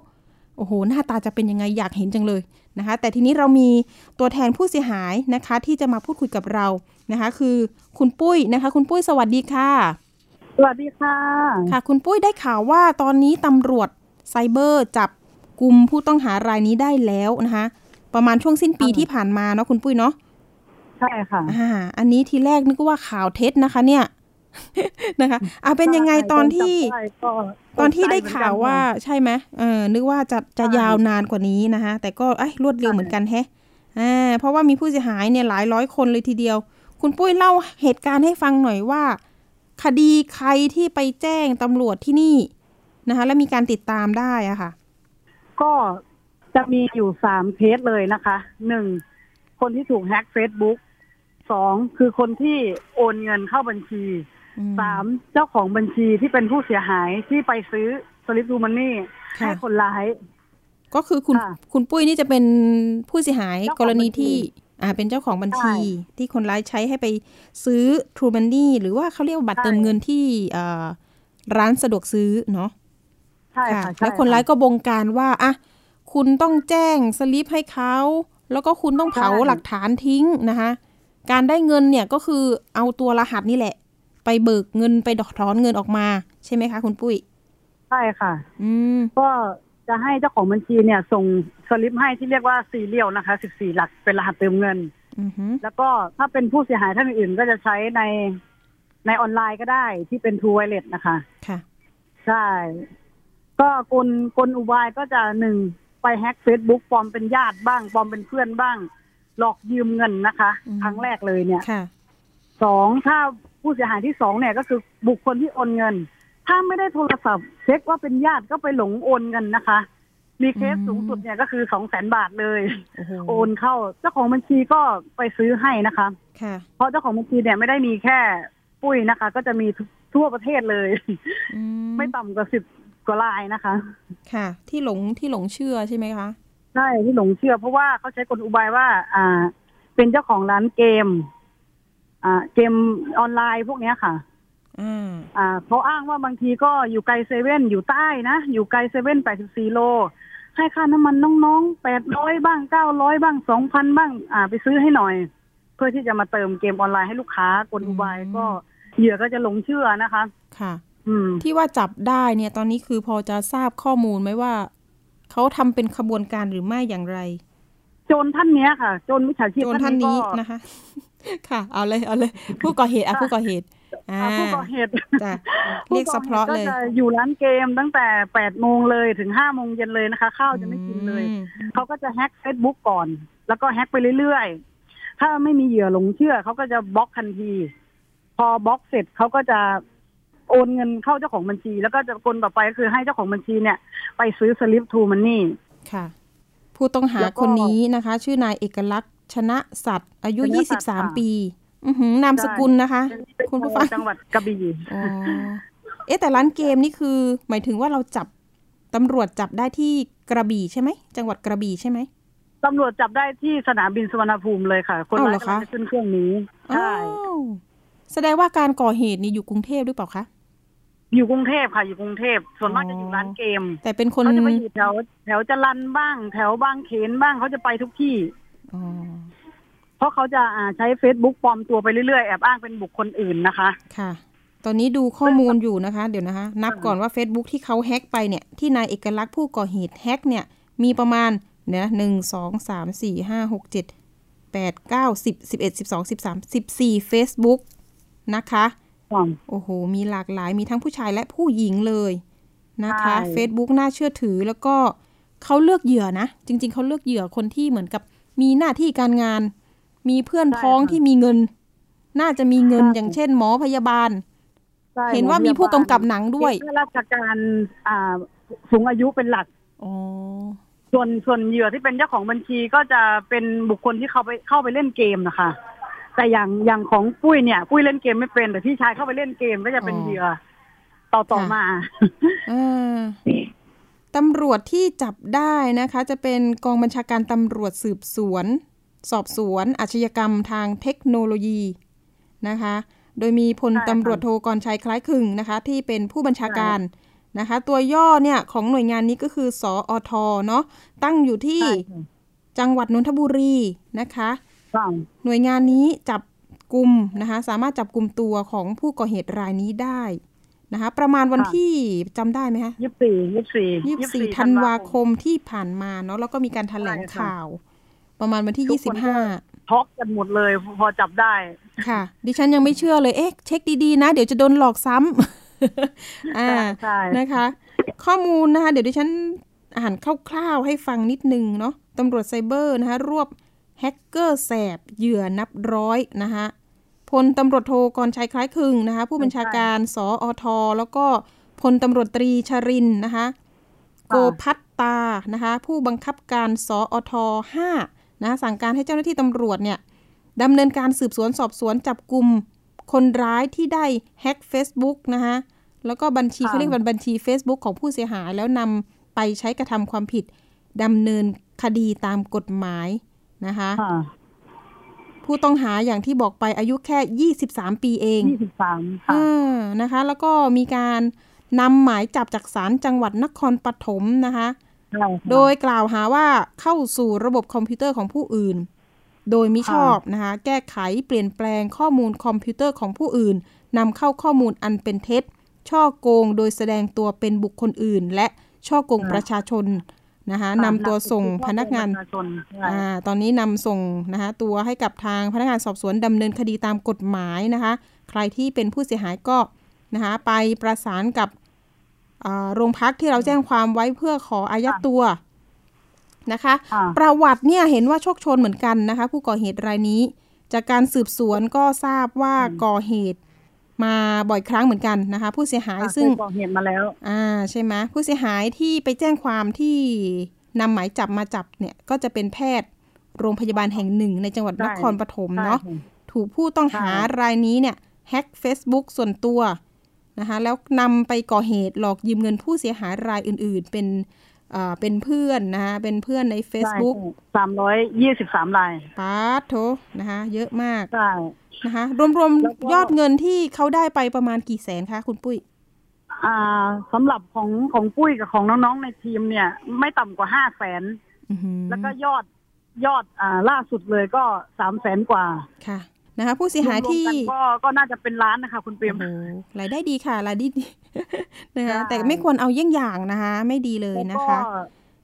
โอ้โห หน้าตาจะเป็นยังไงอยากเห็นจังเลยนะคะ แต่ทีนี้เรามีตัวแทนผู้เสียหายนะคะ ที่จะมาพูดคุยกับเรานะคะ คือคุณปุ้ยนะคะ คุณปุ้ยสวัสดีค่ะ สวัสดีค่ะ ค่ะ คุณปุ้ยได้ข่าวว่าตอนนี้ตำรวจไซเบอร์จับกลุ่มผู้ต้องหารายนี้ได้แล้วนะคะ ประมาณช่วงสิ้นปีที่ผ่านมาเนาะคุณปุ้ยเนาะใช่ค่ะอ่าอันนี้ทีแรกนึกว่าข่าวเท็จนะคะ เนี่ยนะคะอ่าเป็นยังไงตอนที่ ตอนที่ได้ข่าวว่าใช่ไหมเออนึกว่าจะจะยาวนานกว่านี้นะคะแต่ก็ไอ้รวดเร็วเหมือนกันแฮะอ่าเพราะว่ามีผู้เสียหายเนี่ยหลายร้อยคนเลยทีเดียว คุณปุ้ยเล่าเหตุการณ์ให้ฟังหน่อยว่า คดีใครที่ไปแจ้งตำรวจที่นี่นะคะ และมีการติดตามได้อะค่ะ ก็ จะมีอยู่สามเคสเลยนะคะหนึ่งคนที่ถูกแฮ็กเฟซบุ๊กสองคือคนที่โอนเงินเข้าบัญชีอืสามเจ้าของบัญชีที่เป็นผู้เสียหายที่ไปซื้อสลิป True Moneyค่ะให้คนร้าย ก็คือคุณค่ะคุณปุ้ยนี่จะเป็นผู้เสียหายเจ้าของกรณีบัญชีที่ อ่าเป็นเจ้าของบัญชีใช่ที่คนร้ายใช้ให้ไปซื้อ True Money หรือว่าเขาเรียกว่าบัตรใช่เติมเงินที่เอ่อร้านสะดวกซื้อเนาะใช่ค่ะค่ะใช่แล้วคนร้ายก็บงการว่าอะ คุณต้องแจ้งสลิปให้เขา แล้วก็คุณต้องเผาหลักฐานทิ้งนะคะ การได้เงินเนี่ยก็คือเอาตัวรหัสนี่แหละ ไปเบิกเงินไปดอกถอนเงินออกมา ใช่ไหมคะ คุณปุ้ย ใช่ค่ะ อืม ก็จะให้เจ้าของบัญชีเนี่ยส่งสลิปให้ที่เรียกว่า serial นะคะ14หลักเป็นรหัสเติมเงินอือหือแล้วก็ถ้าเป็นผู้เสียหายท่านอื่นๆก็จะใช้ในในออนไลน์ก็ได้ที่เป็น True Wallet นะคะ ค่ะ ใช่ ก็กลกลอุบายก็จะหนึ่ง ไปแฮ็กเฟซบุ๊กปลอมเป็นญาติบ้างปลอมเป็นเพื่อนบ้าง หลอกยืมเงินนะคะอืมครั้งแรกเลยเนี่ยค่ะสองถ้าผู้เสียหายที่สองเนี่ยก็คือบุคคลที่โอนเงิน ถ้าไม่ได้โทรศัพท์ เช็คว่าเป็นญาติก็ไปหลงโอนเงินนะคะ มีเคสอืมสูงสุดเนี่ยก็คือสองแสนบาทเลยโอ้โหโอนเข้า เจ้าของบัญชีก็ไปซื้อให้นะคะค่ะเพราะเจ้าของบัญชีเนี่ยไม่ได้มีแค่ปุ้ยนะคะ ก็จะมีทั่วประเทศเลยอืมไม่ต่ำกว่าสิบ กว่ารายนะคะ ค่ะ ที่หลงที่หลงเชื่อใช่ไหมคะ ใช่ที่หลงเชื่อ เพราะว่าเขาใช้กลอุบายว่า อ่า เป็นเจ้าของร้านเกม อ่า เกมออนไลน์พวกเนี้ยค่ะอ่าอ่าเขาอ้างว่าบางทีก็อยู่ไกลเซเว่นอยู่ใต้นะ อยู่ไกลเซเว่นแปดสิบสี่โล ให้ค่าน้ำมันน้องๆแปดร้อยบ้างเก้าร้อยบ้างสองพันบ้าง อ่า ไปซื้อให้หน่อย เพื่อที่จะมาเติมเกมออนไลน์ให้ลูกค้ากลอุบายอืมก็เหยื่อก็จะหลงเชื่อนะคะ ค่ะอืม ที่ว่าจับได้เนี่ยตอนนี้คือพอจะทราบข้อมูลไหมว่า เขาทำเป็นขบวนการหรือไม่อย่างไร โจรท่านเนี้ยค่ะ โจรมิจฉาชีพโจรท่านนี้ก็นะคะ ค่ะ เอาเลยเอาเลยผู้ก่อเหตุอะผู้ก่อเหตุอ่าอ่าผู้ก่อเหตุจ้ะเรียกผู้สะเพราะก็เลยจะอยู่ร้านเกมตั้งแต่แปดโมงเลยถึงห้าโมงเย็นเลยนะคะ ข้าวจะไม่กินเลยอืมเขาก็จะแฮ็กเฟซบุ๊กก่อน แล้วก็แฮ็กไปเรื่อยๆ ถ้าไม่มีเหยื่อหลงเชื่อ เขาก็จะบล็อกทันที พอบล็อกเสร็จเขาก็จะ โอนเงินเข้าเจ้าของบัญชี แล้วก็จะกลต่อไปก็คือให้เจ้าของบัญชีเนี่ย ไปซื้อสลิปทูมันนี่ค่ะ ผู้ต้องหาแล้วก็คนนี้นะคะ ชื่อนายเอกลักษณ์ชนะสัตว์ อายุชนะสัตว์ค่ะ23 ปี อือหือนามสกุลนะคะเป็นคุณผู้ฟังจังหวัดกระบี่อ๋อเอ๊ะแต่ร้านเกมนี่คือ หมายถึงว่าเราจับตำรวจจับได้ที่กระบี่ใช่ไหมจังหวัดกระบี่ใช่ไหมตำรวจจับได้ที่สนามบินสุวรรณภูมิเลยค่ะ คนอ้าวร้าเหรยอคะกำลังจะขึ้นเครื่องนี้ใช่อ้าวแสดงว่าการก่อเหตุนี่อยู่กรุงเทพหรือเปล่าคะ อยู่กรุงเทพค่ะ อยู่กรุงเทพส่วนมากจะอยู่ร้านเกม แต่เป็นคนเขาจะไปอยู่แถวแถวจรันบ้าง แถวบางเขนบ้างเขาจะไปทุกที่อ๋อเพราะเขาจะอ่าใช้ Facebook ปลอมตัวไปเรื่อยๆ แอบอ้างเป็นบุคคลอื่นนะคะ ค่ะ ตอนนี้ดูข้อมูลอยู่นะคะ เดี๋ยวนะคะ นับก่อนว่า Facebook ที่เขาแฮ็กไปเนี่ย ที่นายเอกลักษณ์ผู้ก่อเหตุแฮ็กเนี่ย มีประมาณเนี่ยหนึ่งสองสามสี่ห้าหกเจ็ดแปดเก้าสิบสิบเอ็ดสิบสองสิบสามสิบสี่เฟซบุ๊กนะคะ โอ้โห มีหลากหลายมีทั้งผู้ชายและผู้หญิงเลยนะคะใช่ Facebook น่าเชื่อถือแล้วก็เขาเลือกเหยื่อนะ จริง ๆเขาเลือกเหยื่อคนที่เหมือนกับมีหน้าที่การงาน มีเพื่อนพ้องที่มีเงิน น่าจะมีเงินอย่างเช่น หมอพยาบาลใช่เห็นว่ามีผู้กำกับหนังด้วยมีข้าราชการอ่าสูงอายุเป็นหลักอ๋อส่วนส่วนเหยื่อที่เป็นเจ้าของบัญชีก็จะเป็นบุคคลที่เข้าไปเข้าไปเล่นเกมนะคะ แต่อย่างอย่างของปุ้ยเนี่ยปุ้ยเล่นเกมไม่เป็น แต่พี่ชายเข้าไปเล่นเกมก็จะเป็นอ๋อเหยื่อต่อต่อค่ะมาอ่าตำรวจที่จับได้นะคะ จะเป็นกองบัญชาการตำรวจสืบสวน สอบสวน อาชญากรรมทางเทคโนโลยีนะคะ โดยมีพลใช่ค่ะตำรวจโทกรชัยคล้ายคลึงนะคะ ที่เป็นผู้บัญชาการนะคะ ตัวย่อเนี่ยของหน่วยงานนี้ก็คือสออทเนาะตั้งอยู่ที่ใช่ค่ะจังหวัดนนทบุรีนะคะค่ะ หน่วยงานนี้จับกลุ่มนะคะสามารถจับกลุ่มตัวของผู้ก่อเหตุรายนี้ได้นะคะประมาณวันที่จำได้ไหมคะยี่สิบสี่ยี่สิบสี่ยี่สิบสี่ธันวาคมที่ผ่านมาเนาะแล้วก็มีการแถลงข่าว ประมาณวันที่ยี่สิบห้าช็อกกันหมดเลยพอจับได้ค่ะ ดิฉันยังไม่เชื่อเลยเอ๊ะเช็คดีๆนะ เดี๋ยวจะโดนหลอกซ้ำอ่าใช่นะคะ ข้อมูลนะคะเดี๋ยวดิฉันอ่านคร่าวๆให้ฟังนิดนึงเนาะตำรวจไซเบอร์นะคะรวบ แฮกเกอร์แสบเหยื่อนับร้อยนะคะพลตำรวจโทกรชัยคล้ายคลึงนะคะผู้บัญชาการสออทแล้วก็พลตำรวจตรีชรินทร์นะคะโกพัตตานะคะผู้บังคับการสออท5นะคะสั่งการให้เจ้าหน้าที่ตำรวจเนี่ยดำเนินการสืบสวนสอบสวนจับกลุ่มคนร้ายที่ได้แฮ็ก Facebook นะคะแล้วก็บัญชีค่ะเขาเรียกว่าบัญชี Facebook ของผู้เสียหายแล้วนำไปใช้กระทำความผิดดำเนินคดีตามกฎหมาย นะคะค่ะผู้ต้องหาอย่างที่บอกไปอายุแค่ 23 ปีเองยี่สิบสามเอค่ะอนะคะ แล้วก็มีการนำหมายจับจากศาลจังหวัดนครปฐมนะคะใช่ค่ะโดยกล่าวหาว่าเข้าสู่ระบบคอมพิวเตอร์ของผู้อื่น โดยมิชอบนะคะ แก้ไขเปลี่ยนแปลงข้อมูลคอมพิวเตอร์ของผู้อื่นนำเข้าข้อมูลอันเป็นเท็จ ช่อโกงโดยแสดงตัวเป็นบุคคลอื่น และช่อโกงประชาชน นะคะนำตัวส่งพนักงานประชชนใช่อ่าตอนนี้นำส่งนะคะตัวให้กับทางพนักงานสอบสวนดำเนินคดีตามกฎหมายนะคะ ใครที่เป็นผู้เสียหายก็นะคะไปประสานกับอ่าโรงพักที่เราแจ้งความไว้เพื่อขออายัดตัวนะคะค่ะประวัติเนี่ยเห็นว่าโชคโชนเหมือนกันนะคะ ผู้ก่อเหตุรายนี้ จากการสืบสวนก็ทราบว่าก่อเหตุ มาบ่อยครั้งเหมือนกันนะคะ ผู้เสียหายค่ะซึ่งเคยก่อเหตุมาแล้ว อ่าใช่ไหมผู้เสียหายที่ไปแจ้งความที่นำหมายจับมาจับเนี่ยก็จะเป็นแพทย์โรงพยาบาลแห่งหนึ่งในจังหวัดใช่นครปฐมเนาะใช่ถูกผู้ต้องหาใช่รายนี้เนี่ยแฮ็ก Facebook ส่วนตัวนะคะแล้วนำไปก่อเหตุหลอกยืมเงินผู้เสียหายรายอื่น ๆ เป็นเอ่อเป็นเพื่อนนะคะเป็นเพื่อนใน Facebook สามร้อยยี่สิบสามรายปาร์ตโถนะคะเยอะมากใช่ นะคะรวมแล้วก็ๆยอดเงินที่เขาได้ไปประมาณกี่แสนคะคุณปุ้ยอ่าสำหรับของของปุ้ยกับของน้องๆในทีมเนี่ย ไม่ต่ำกว่าห้าแสนอื้อหือแล้วก็ยอดยอดอ่าล่าสุดเลยก็สามแสนกว่าค่ะนะคะ ผู้เสียหายที่รวมๆกันก็ก็น่าจะเป็นล้านนะคะคุณเปรมโอ้โรายได้ดีค่ะรายได้ดีนะคะใช่แต่ไม่ควรเอาเยี่ยงอย่างนะคะ ไม่ดีเลยแล้วนะก็คะ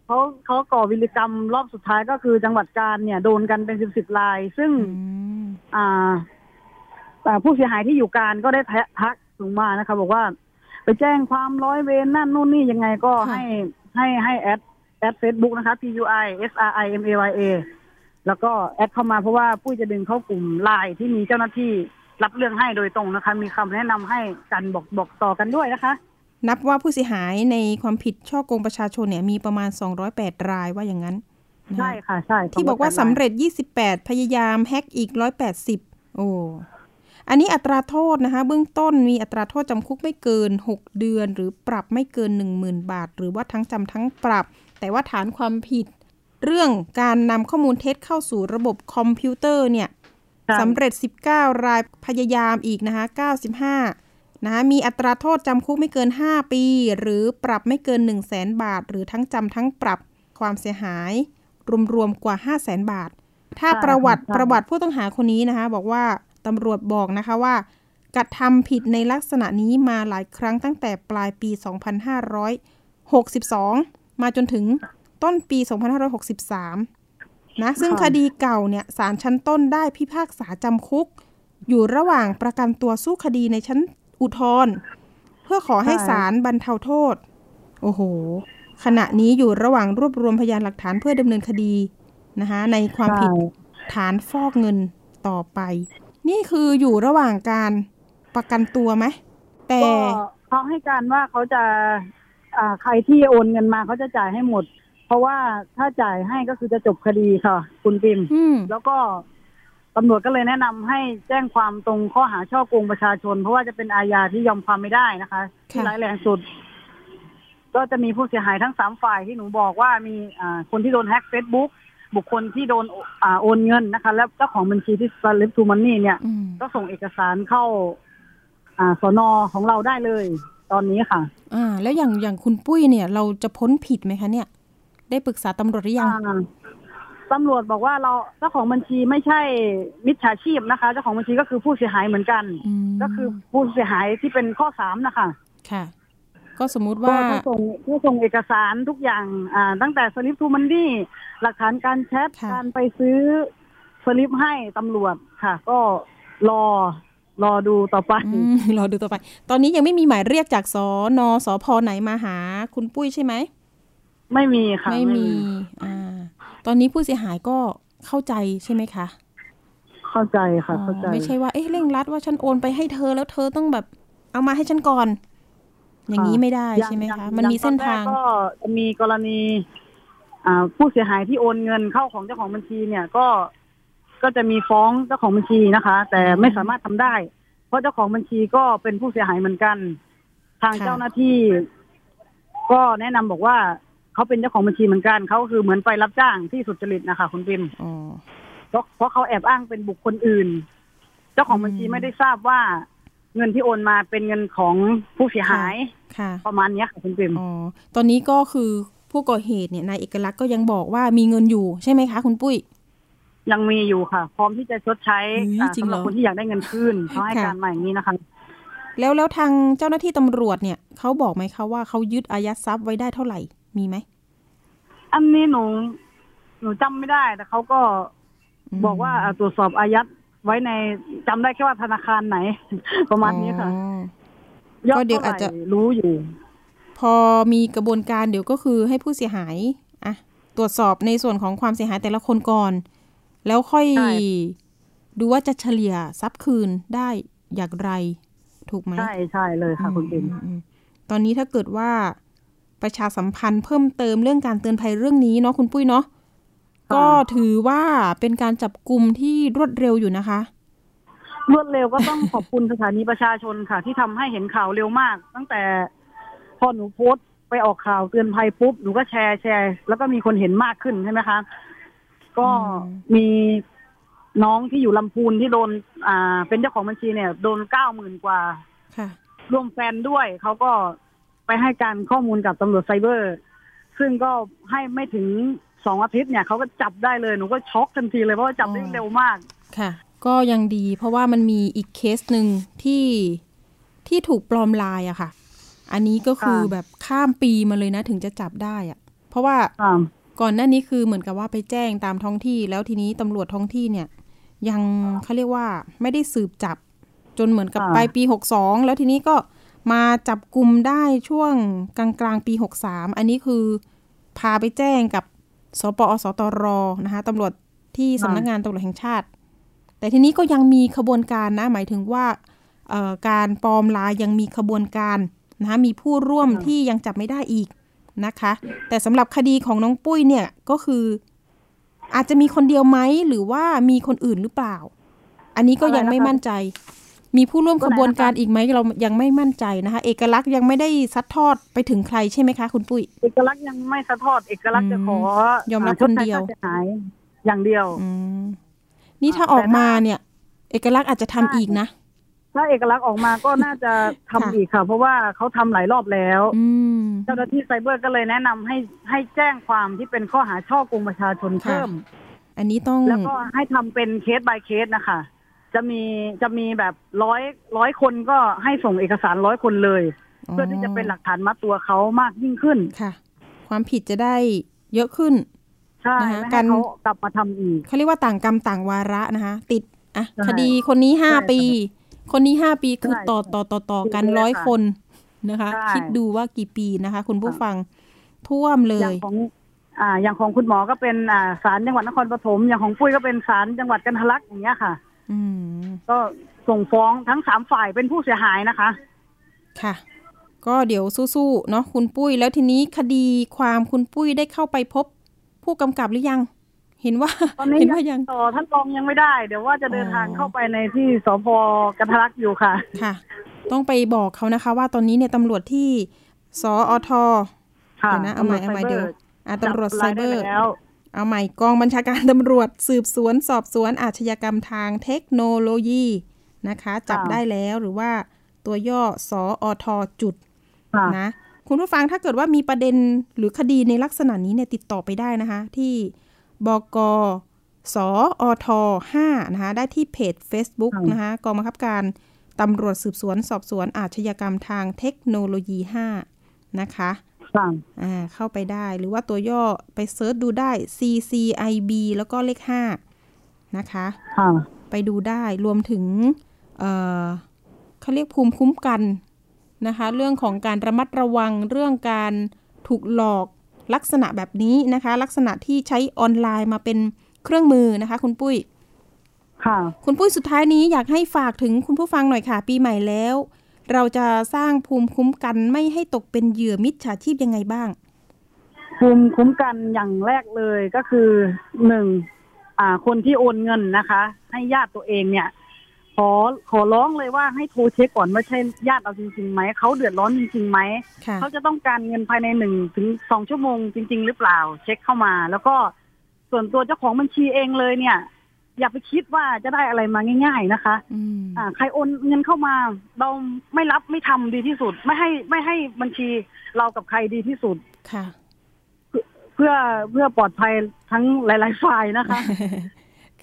เขาเขาก่อวีรกรรมรอบสุดท้ายก็คือจังหวัดกาญเนี่ยโดนกันเป็นสิบสิบราย ซึ่งอืมอ่าอ่า ผู้เสียหายที่อยู่กาญก็ได้แชททักถึงมานะคะ บอกว่า ไปแจ้งความร้อยเวรนั่นนู่นนี่ยังไงก็ให้ให้ให้ add add เฟซบุ๊กนะคะ P U I S R I M A Y A แล้วก็ add เข้ามาเพราะว่าปุ้ยจะดึงเข้ากลุ่มไลน์ที่มีเจ้าหน้าที่รับเรื่องให้โดยตรงนะคะ มีคำแนะนำให้กันบอกบอกต่อกันด้วยนะคะ นับว่าผู้เสียหายในความผิดช่อโกงประชาชนเนี่ยมีประมาณ 208 รายว่าอย่างนั้นนะคะใช่ค่ะ ใช่ ที่บอกว่าสำเร็จ 28 พยายามแฮกอีก 180 โอ้ อันนี้อัตราโทษนะคะ เบื้องต้นมีอัตราโทษจำคุกไม่เกิน 6 เดือน หรือปรับไม่เกิน 10,000 บาท หรือว่าทั้งจำทั้งปรับ แต่ว่าฐานความผิด เรื่องการนำข้อมูลเท็จเข้าสู่ระบบคอมพิวเตอร์เนี่ยใช่สำเร็จ 19 รายพยายามอีกนะคะ 95 นะคะมีอัตราโทษจำคุกไม่เกิน 5 ปี หรือปรับไม่เกิน 1 0 0 0 0แสนบาท หรือทั้งจำทั้งปรับความเสียหาย รวมๆกว่า 5 0 0แสนบาท ถ้าใช่ประวัติใช่ประวัติผู้ต้องหาคนนี้นะคะ บอกว่า ตำรวจบอกนะคะว่ากระทำผิดในลักษณะนี้มาหลายครั้งตั้งแต่ปลายปี 2562 มาจนถึงต้นปี 2563 นะ ซึ่งค่ะคดีเก่าเนี่ยศาลชั้นต้นได้พิพากษาจำคุก อยู่ระหว่างประกันตัวสู้คดีในชั้นอุทธรณ์เพื่อขอให้ศาลบรรเทาโทษ โอ้โห ขณะนี้อยู่ระหว่างรวบรวมพยานหลักฐานเพื่อดำเนินคดีนะคะในความผิดใช่ฐานฟอกเงินต่อไป นี่คืออยู่ระหว่างการประกันตัวไหมแต่ก็เขาให้การว่าเขาจะอ่าใครที่โอนเงินมาเขาจะจ่ายให้หมด เพราะว่าถ้าจ่ายให้ก็คือจะจบคดีค่ะ คุณปิมอืมแล้วก็ตำรวจก็เลยแนะนำให้แจ้งความตรงข้อหาช่อโกงประชาชน เพราะว่าจะเป็นอาญาที่ยอมความไม่ได้นะคะ ที่ร้ายแรงสุด ก็จะมีผู้เสียหายทั้งสามฝ่ายที่หนูบอกว่ามีอ่าคนที่โดนแฮ็กเฟซบุ๊ก บุคคลที่โดนอ่าโอนเงินนะคะ แล้วเจ้าของบัญชีที่สลิปทูมันนี่เนี่ยอืมก็ส่งเอกสารเข้า อ่าสนของเราได้เลย ตอนนี้ค่ะ อ่า แล้วอย่างอย่างคุณปุ้ยเนี่ย เราจะพ้นผิดไหมคะเนี่ย ได้ปรึกษาตำรวจหรือยังอ่าตำรวจบอกว่าเราเจ้าของบัญชีไม่ใช่มิจฉาชีพนะคะ เจ้าของบัญชีก็คือผู้เสียหายเหมือนกันอืมก็คือผู้เสียหายที่เป็นข้อสามนะคะ ค่ะ ก็สมมุติก็ว่าเขาส่งเขาส่งเอกสารทุกอย่างอ่าตั้งแต่สลิปทูมันดี้หลักฐานการแชทค่ะการไปซื้อสลิปให้ตำรวจค่ะ ก็รอรอดูต่อไปอืมรอดูต่อไป ตอนนี้ยังไม่มีหมายเรียกจากสนสพไหนมาหา คุณปุ้ยใช่ไหม ไม่มีค่ะ ไม่มี อ่า ตอนนี้ผู้เสียหายก็เข้าใจใช่ไหมคะ เข้าใจค่ะ เข้าใจอ๋อไม่ใช่ว่า เอ๊ะเร่งรัดว่าฉันโอนไปให้เธอแล้วเธอต้องแบบ เอามาให้ฉันก่อน อย่างนี้ไม่ได้อย่างใช่ไหมอย่าคะงมันมีเส้นทางอย่ตอแรกก็จะมีกรณีอ่าผู้เสียหายที่โอนเงินเข้าของเจ้าของบัญชีเนี่ยก็ก็จะมีฟ้องเจ้าของบัญชีนะคะ แต่ไม่สามารถทำได้ เพราะเจ้าของบัญชีก็เป็นผู้เสียหายเหมือนกัน ทางค่ะเจ้าหน้าที่ ก็แนะนำบอกว่าเขาเป็นเจ้าของบัญชีเหมือนกันเขาคือเหมือนไปรับจ้างที่สุจริตนะคะคุณปิมอ๋อเพราะเพราะเขาแอบอ้างเป็นบุคคลอื่น เจ้าของบัญชีอืมไม่ได้ทราบว่า เงินที่โอนมาเป็นเงินของผู้เสียหายค่ะ ประมาณเนี้ยค่ะคุณปิมอ๋อตอนนี้ก็คือผู้ก่อเหตุเนี่ยนายเอกลักษณ์ก็ยังบอกว่ามีเงินอยู่ใช่ไหมคะคุณปุ้ย ยังมีอยู่ค่ะ พร้อมที่จะชดใช้เฮ้ยอ่าจริงสำหเหรรัอบคนที่อยากได้เงินคืนเขาให้ค่ะการมาอย่างนี้นะคะแล้วแล้วทางเจ้าหน้าที่ตำรวจเนี่ยเขาบอกไหมคะว่าเขายึดอายัดทรัพย์ไว้ได้เท่าไหร่มีไหมอันนี้หนูหนูจำไม่ได้แต่เขาก็อืมบอกว่าอ่าตรวจสอบอายัด ไว้ในจำได้แค่ว่าธนาคารไหน ประมาณนี้ค่ะอ๋อยอก็ดเดี๋ยวเท่าไหอาจจะร่รู้อยู่ พอมีกระบวนการเดี๋ยวก็คือให้ผู้เสียหายอะตรวจสอบในส่วนของความเสียหายแต่ละคนก่อน แล้วค่อยใช่ดูว่าจะเฉลี่ยทรัพย์คืนได้อย่างไร ถูกไหมใช่ใช่เลยค่ะคุณปิมอืมอืมตอนนี้ถ้าเกิดว่าประชาสัมพันธ์เพิ่มเติมเรื่องการเตือนภัยเรื่องนี้เนาะคุณปุ้ยเนาะ ก็ถือว่าเป็นการจับกลุ่มที่รวดเร็วอยู่นะคะ รวดเร็วก็ต้องขอบคุณสถานีประชาชนค่ะ ที่ทำให้เห็นข่าวเร็วมาก ตั้งแต่พอหนูโพสต์ไปออกข่าวเตือนภัยปุ๊บหนูก็แชร์แชร์แล้วก็มีคนเห็นมากขึ้นใช่ไหมคะ ก็อืมมีน้องที่อยู่ลำพูนที่โดน อ่า เป็นเจ้าของบัญชีเนี่ย โดนเก้าหมื่นกว่าค่ะรวมแฟนด้วยเขาก็ไปให้การข้อมูลกับตำรวจไซเบอร์ ซึ่งก็ให้ไม่ถึง สองอาทิตย์เนี่ยเขาก็จับได้เลยหนูก็ช็อกทันทีเลยเพราะว่าจับได้อ๋อเร็วมากค่ะ ก็ยังดีเพราะว่ามันมีอีกเคสหนึ่งที่ที่ถูกปลอมลายอะค่ะ อันนี้ก็คือค่ะแบบข้ามปีมาเลยนะถึงจะจับได้อะเพราะว่าอ่าก่อนหน้านี้คือเหมือนกับว่าไปแจ้งตามท้องที่ แล้วทีนี้ตำรวจท้องที่เนี่ย ยังเขาเรียกว่าไม่ได้สืบจับ จนเหมือนกับอ่าปลายปี62แล้วทีนี้ก็มาจับกลุ่มได้ช่วงกลางกลางๆปี63อันนี้คือพาไปแจ้งกับ สปอสตรนะคะตำรวจที่สำนักงานตำรวจแห่งชาติ แต่ทีนี้ก็ยังมีขบวนการนะ หมายถึงว่าเอ่อการปลอมลายยังมีขบวนการนะคะมีผู้ร่วมที่ยังจับไม่ได้อีกนะคะ แต่สำหรับคดีของน้องปุ้ยเนี่ยก็คือ อาจจะมีคนเดียวไหมหรือว่ามีคนอื่นหรือเปล่า อันนี้ก็ยังไม่มั่นใจ มีผู้ร่วมขบวนการอีกไหมเรายังไม่มั่นใจนะคะ เอกลักษณ์ยังไม่ได้ซัดทอดไปถึงใครใช่ไหมคะคุณปุ้ยเอกลักษณ์ยังไม่สะทอดเอกลักษณ์จะขอมยอมรับชคนเดียวใช้ค่าสีหายอย่างเดียวอืมนี่ถ้าแต่ออกมาถ้าเนี่ย เอกลักษณ์อาจจะทำอีกนะถ้าเอกลักษณ์ออกมาก็น่าจะทำค่ะอีกค่ะ เพราะว่าเขาทำหลายรอบแล้วอืมเจ้าหน้าที่ไซเบอร์ก็เลยแนะนำให้ให้แจ้งความที่เป็นข้อหาช่อโกงประชาชนค่ะเพิ่ม อันนี้ต้องแล้วก็ให้ทำเป็นเคส by เคสนะคะ จะมีจะมีแบบร้อยร้อยคนก็ให้ส่งเอกสารร้อยคนเลย เพื่อที่จะเป็นหลักฐานมัดตัวเขามากยิ่งขึ้นค่ะ ความผิดจะได้เยอะขึ้นใช่นะคะไม่กัให้นเขากลับมาทำอีกเขาเรียกว่าต่างกรรมต่างวาระนะคะ ติดอะใช่คดีคนนี้ห้าใช่ค่ะปี คนนี้ห้าปีคือใช่ต่อต่อต่อต่อกันถูกเลยร้อยค่ะคนนะคะใช่คิดดูว่ากี่ปีนะคะ คุณผู้ฟังท่วมเลอย่างยของอ่าอย่างของคุณหมอก็เป็นอ่าศาลจังหวัดนครปฐมอย่างของปุ้ยก็เป็นศาลจังหวัดกันทะลักอย่างเงี้ยค่ะอืม ก็ส่งฟ้องทั้งสามฝ่ายเป็นผู้เสียหายนะคะ ค่ะ ก็เดี๋ยวสู้ๆเนาะคุณปุ้ย แล้วทีนี้คดีความคุณปุ้ยได้เข้าไปพบผู้กำกับหรือยัง เห็นว่าตอนนี้เห็นว่ายังต่อท่านรองยังไม่ได้ เดี๋ยวว่าจะเดินทางอ๋อเข้าไปในที่สพกันทะลักอยู่ค่ะ ค่ะ ต้องไปบอกเขานะคะ ว่าตอนนี้เนี่ยตำรวจที่สอทค่ะเดี๋ยวนะเอาใหม่เอาใหม่เดี๋ยวอะตำรวจไซเบอร์ จัรายได้แล้วเอาใหม่กองบัญชาการตำรวจสืบสวนสอบสวนอาชญากรรมทางเทคโนโลยีนะคะ จับได้แล้วหรือว่าตัวย่อสอทจุดค่ะนะคุณผู้ฟังถ้าเกิดว่ามีประเด็นหรือคดีในลักษณะนี้เนี่ยติดต่อไปได้นะคะ ที่บกสอท5นะคะ ได้ที่เพจ Facebook ค่ะนะคะกองบังคับการตำรวจสืบสวนสอบสวนอาชญากรรมทางเทคโนโลยี 5 นะคะค่ะ อ่าเข้าไปได้หรือว่าตัวย่อไปเซิร์ชดูได้ CCIB แล้วก็เลข5นะคะค่ะไปดูได้รวมถึงเอ่อเขาเรียกภูมิคุ้มกันนะคะ เรื่องของการระมัดระวังเรื่องการถูกหลอกลักษณะแบบนี้นะคะ ลักษณะที่ใช้ออนไลน์มาเป็นเครื่องมือนะคะ คุณปุ้ยค่ะ คุณปุ้ยสุดท้ายนี้อยากให้ฝากถึงคุณผู้ฟังหน่อยค่ะ ปีใหม่แล้ว เราจะสร้างภูมิคุ้มกันไม่ให้ตกเป็นเหยื่อมิจฉาชีพยังไงบ้าง ภูมิคุ้มกันอย่างแรกเลยก็คือหนึ่งอ่าคนที่โอนเงินนะคะ ให้ญาติตัวเองเนี่ย ขอขอร้องเลยว่าให้โทรเช็คก่อนว่าใช่ญาติเราจริงๆไหมเขาเดือดร้อนจริงๆไหมค่ะเขาจะต้องการเงินภายในหนึ่งถึงสองชั่วโมงจริง ๆ หรือเปล่า เช็คเข้ามา แล้วก็ส่วนตัวเจ้าของบัญชีเองเลยเนี่ย อย่าไปคิดว่าจะได้อะไรมาง่าย ๆนะคะอืมอ่า ใครโอนเงินเข้ามา เราไม่รับไม่ทำดีที่สุด ไม่ให้ไม่ให้บัญชีเรากับใครดีที่สุดค่ะ เพื่อเพื่อปลอดภัยทั้งหลายๆฝ่ายนะคะ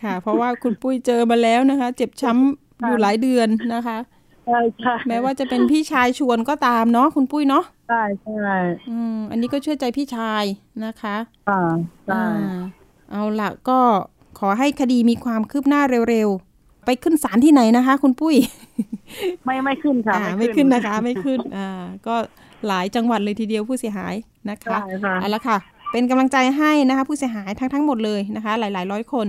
ค่ะ เพราะว่าคุณปุ้ยเจอมาแล้วนะคะ เจ็บช้ำอยู่หลายเดือนนะคะใช่ใช่แม้ว่าจะเป็นพี่ชายชวนก็ตามเนาะคุณปุ้ยเนาะใช่ใช่อืมอันนี้ก็เชื่อใจพี่ชายนะคะอ่าใช่อ่าเอาละก็ ขอให้คดีมีความคืบหน้าเร็วๆ ไปขึ้นศาลที่ไหนนะคะ คุณปุ้ย ไม่ไม่ขึ้นค่ะอ่าไม่ขึ้นนะคะ ไม่ขึ้นอ่าก็หลายจังหวัดเลยทีเดียวผู้เสียหายนะคะใช่ค่ะเอาละค่ะ เป็นกำลังใจให้นะคะ ผู้เสียหายทั้งทั้งหมดเลยนะคะ หลาย ๆ ร้อยคน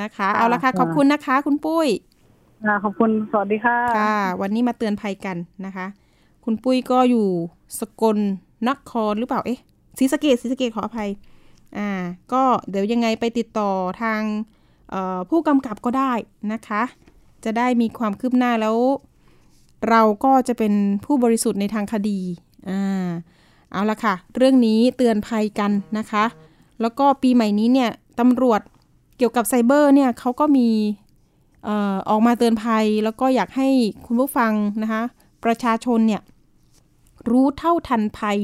นะคะ เอาละค่ะ ขอบคุณนะคะ คุณปุ้ยอ่าขอบคุณสวัสดีค่ะค่ะ วันนี้มาเตือนภัยกันนะคะ คุณปุ้ยก็อยู่สกลนครหรือเปล่าเอ๊ะศรีสะเกดศรีสะเกดขออภัย อ่าก็เดี๋ยวยังไงไปติดต่อทางผู้กำกับก็ได้นะคะ จะได้มีความคืบหน้าแล้ว เราก็จะเป็นผู้บริสุทธิ์ในทางคดีอ่าเอาละค่ะ เรื่องนี้เตือนภัยกันนะคะ แล้วก็ปีใหม่นี้เนี่ยตำรวจเกี่ยวกับไซเบอร์เนี่ยเขาก็มีออกมาเตือนภัย แล้วก็อยากให้คุณผู้ฟังนะคะ ประชาชนเนี่ยรู้เท่าทันภัย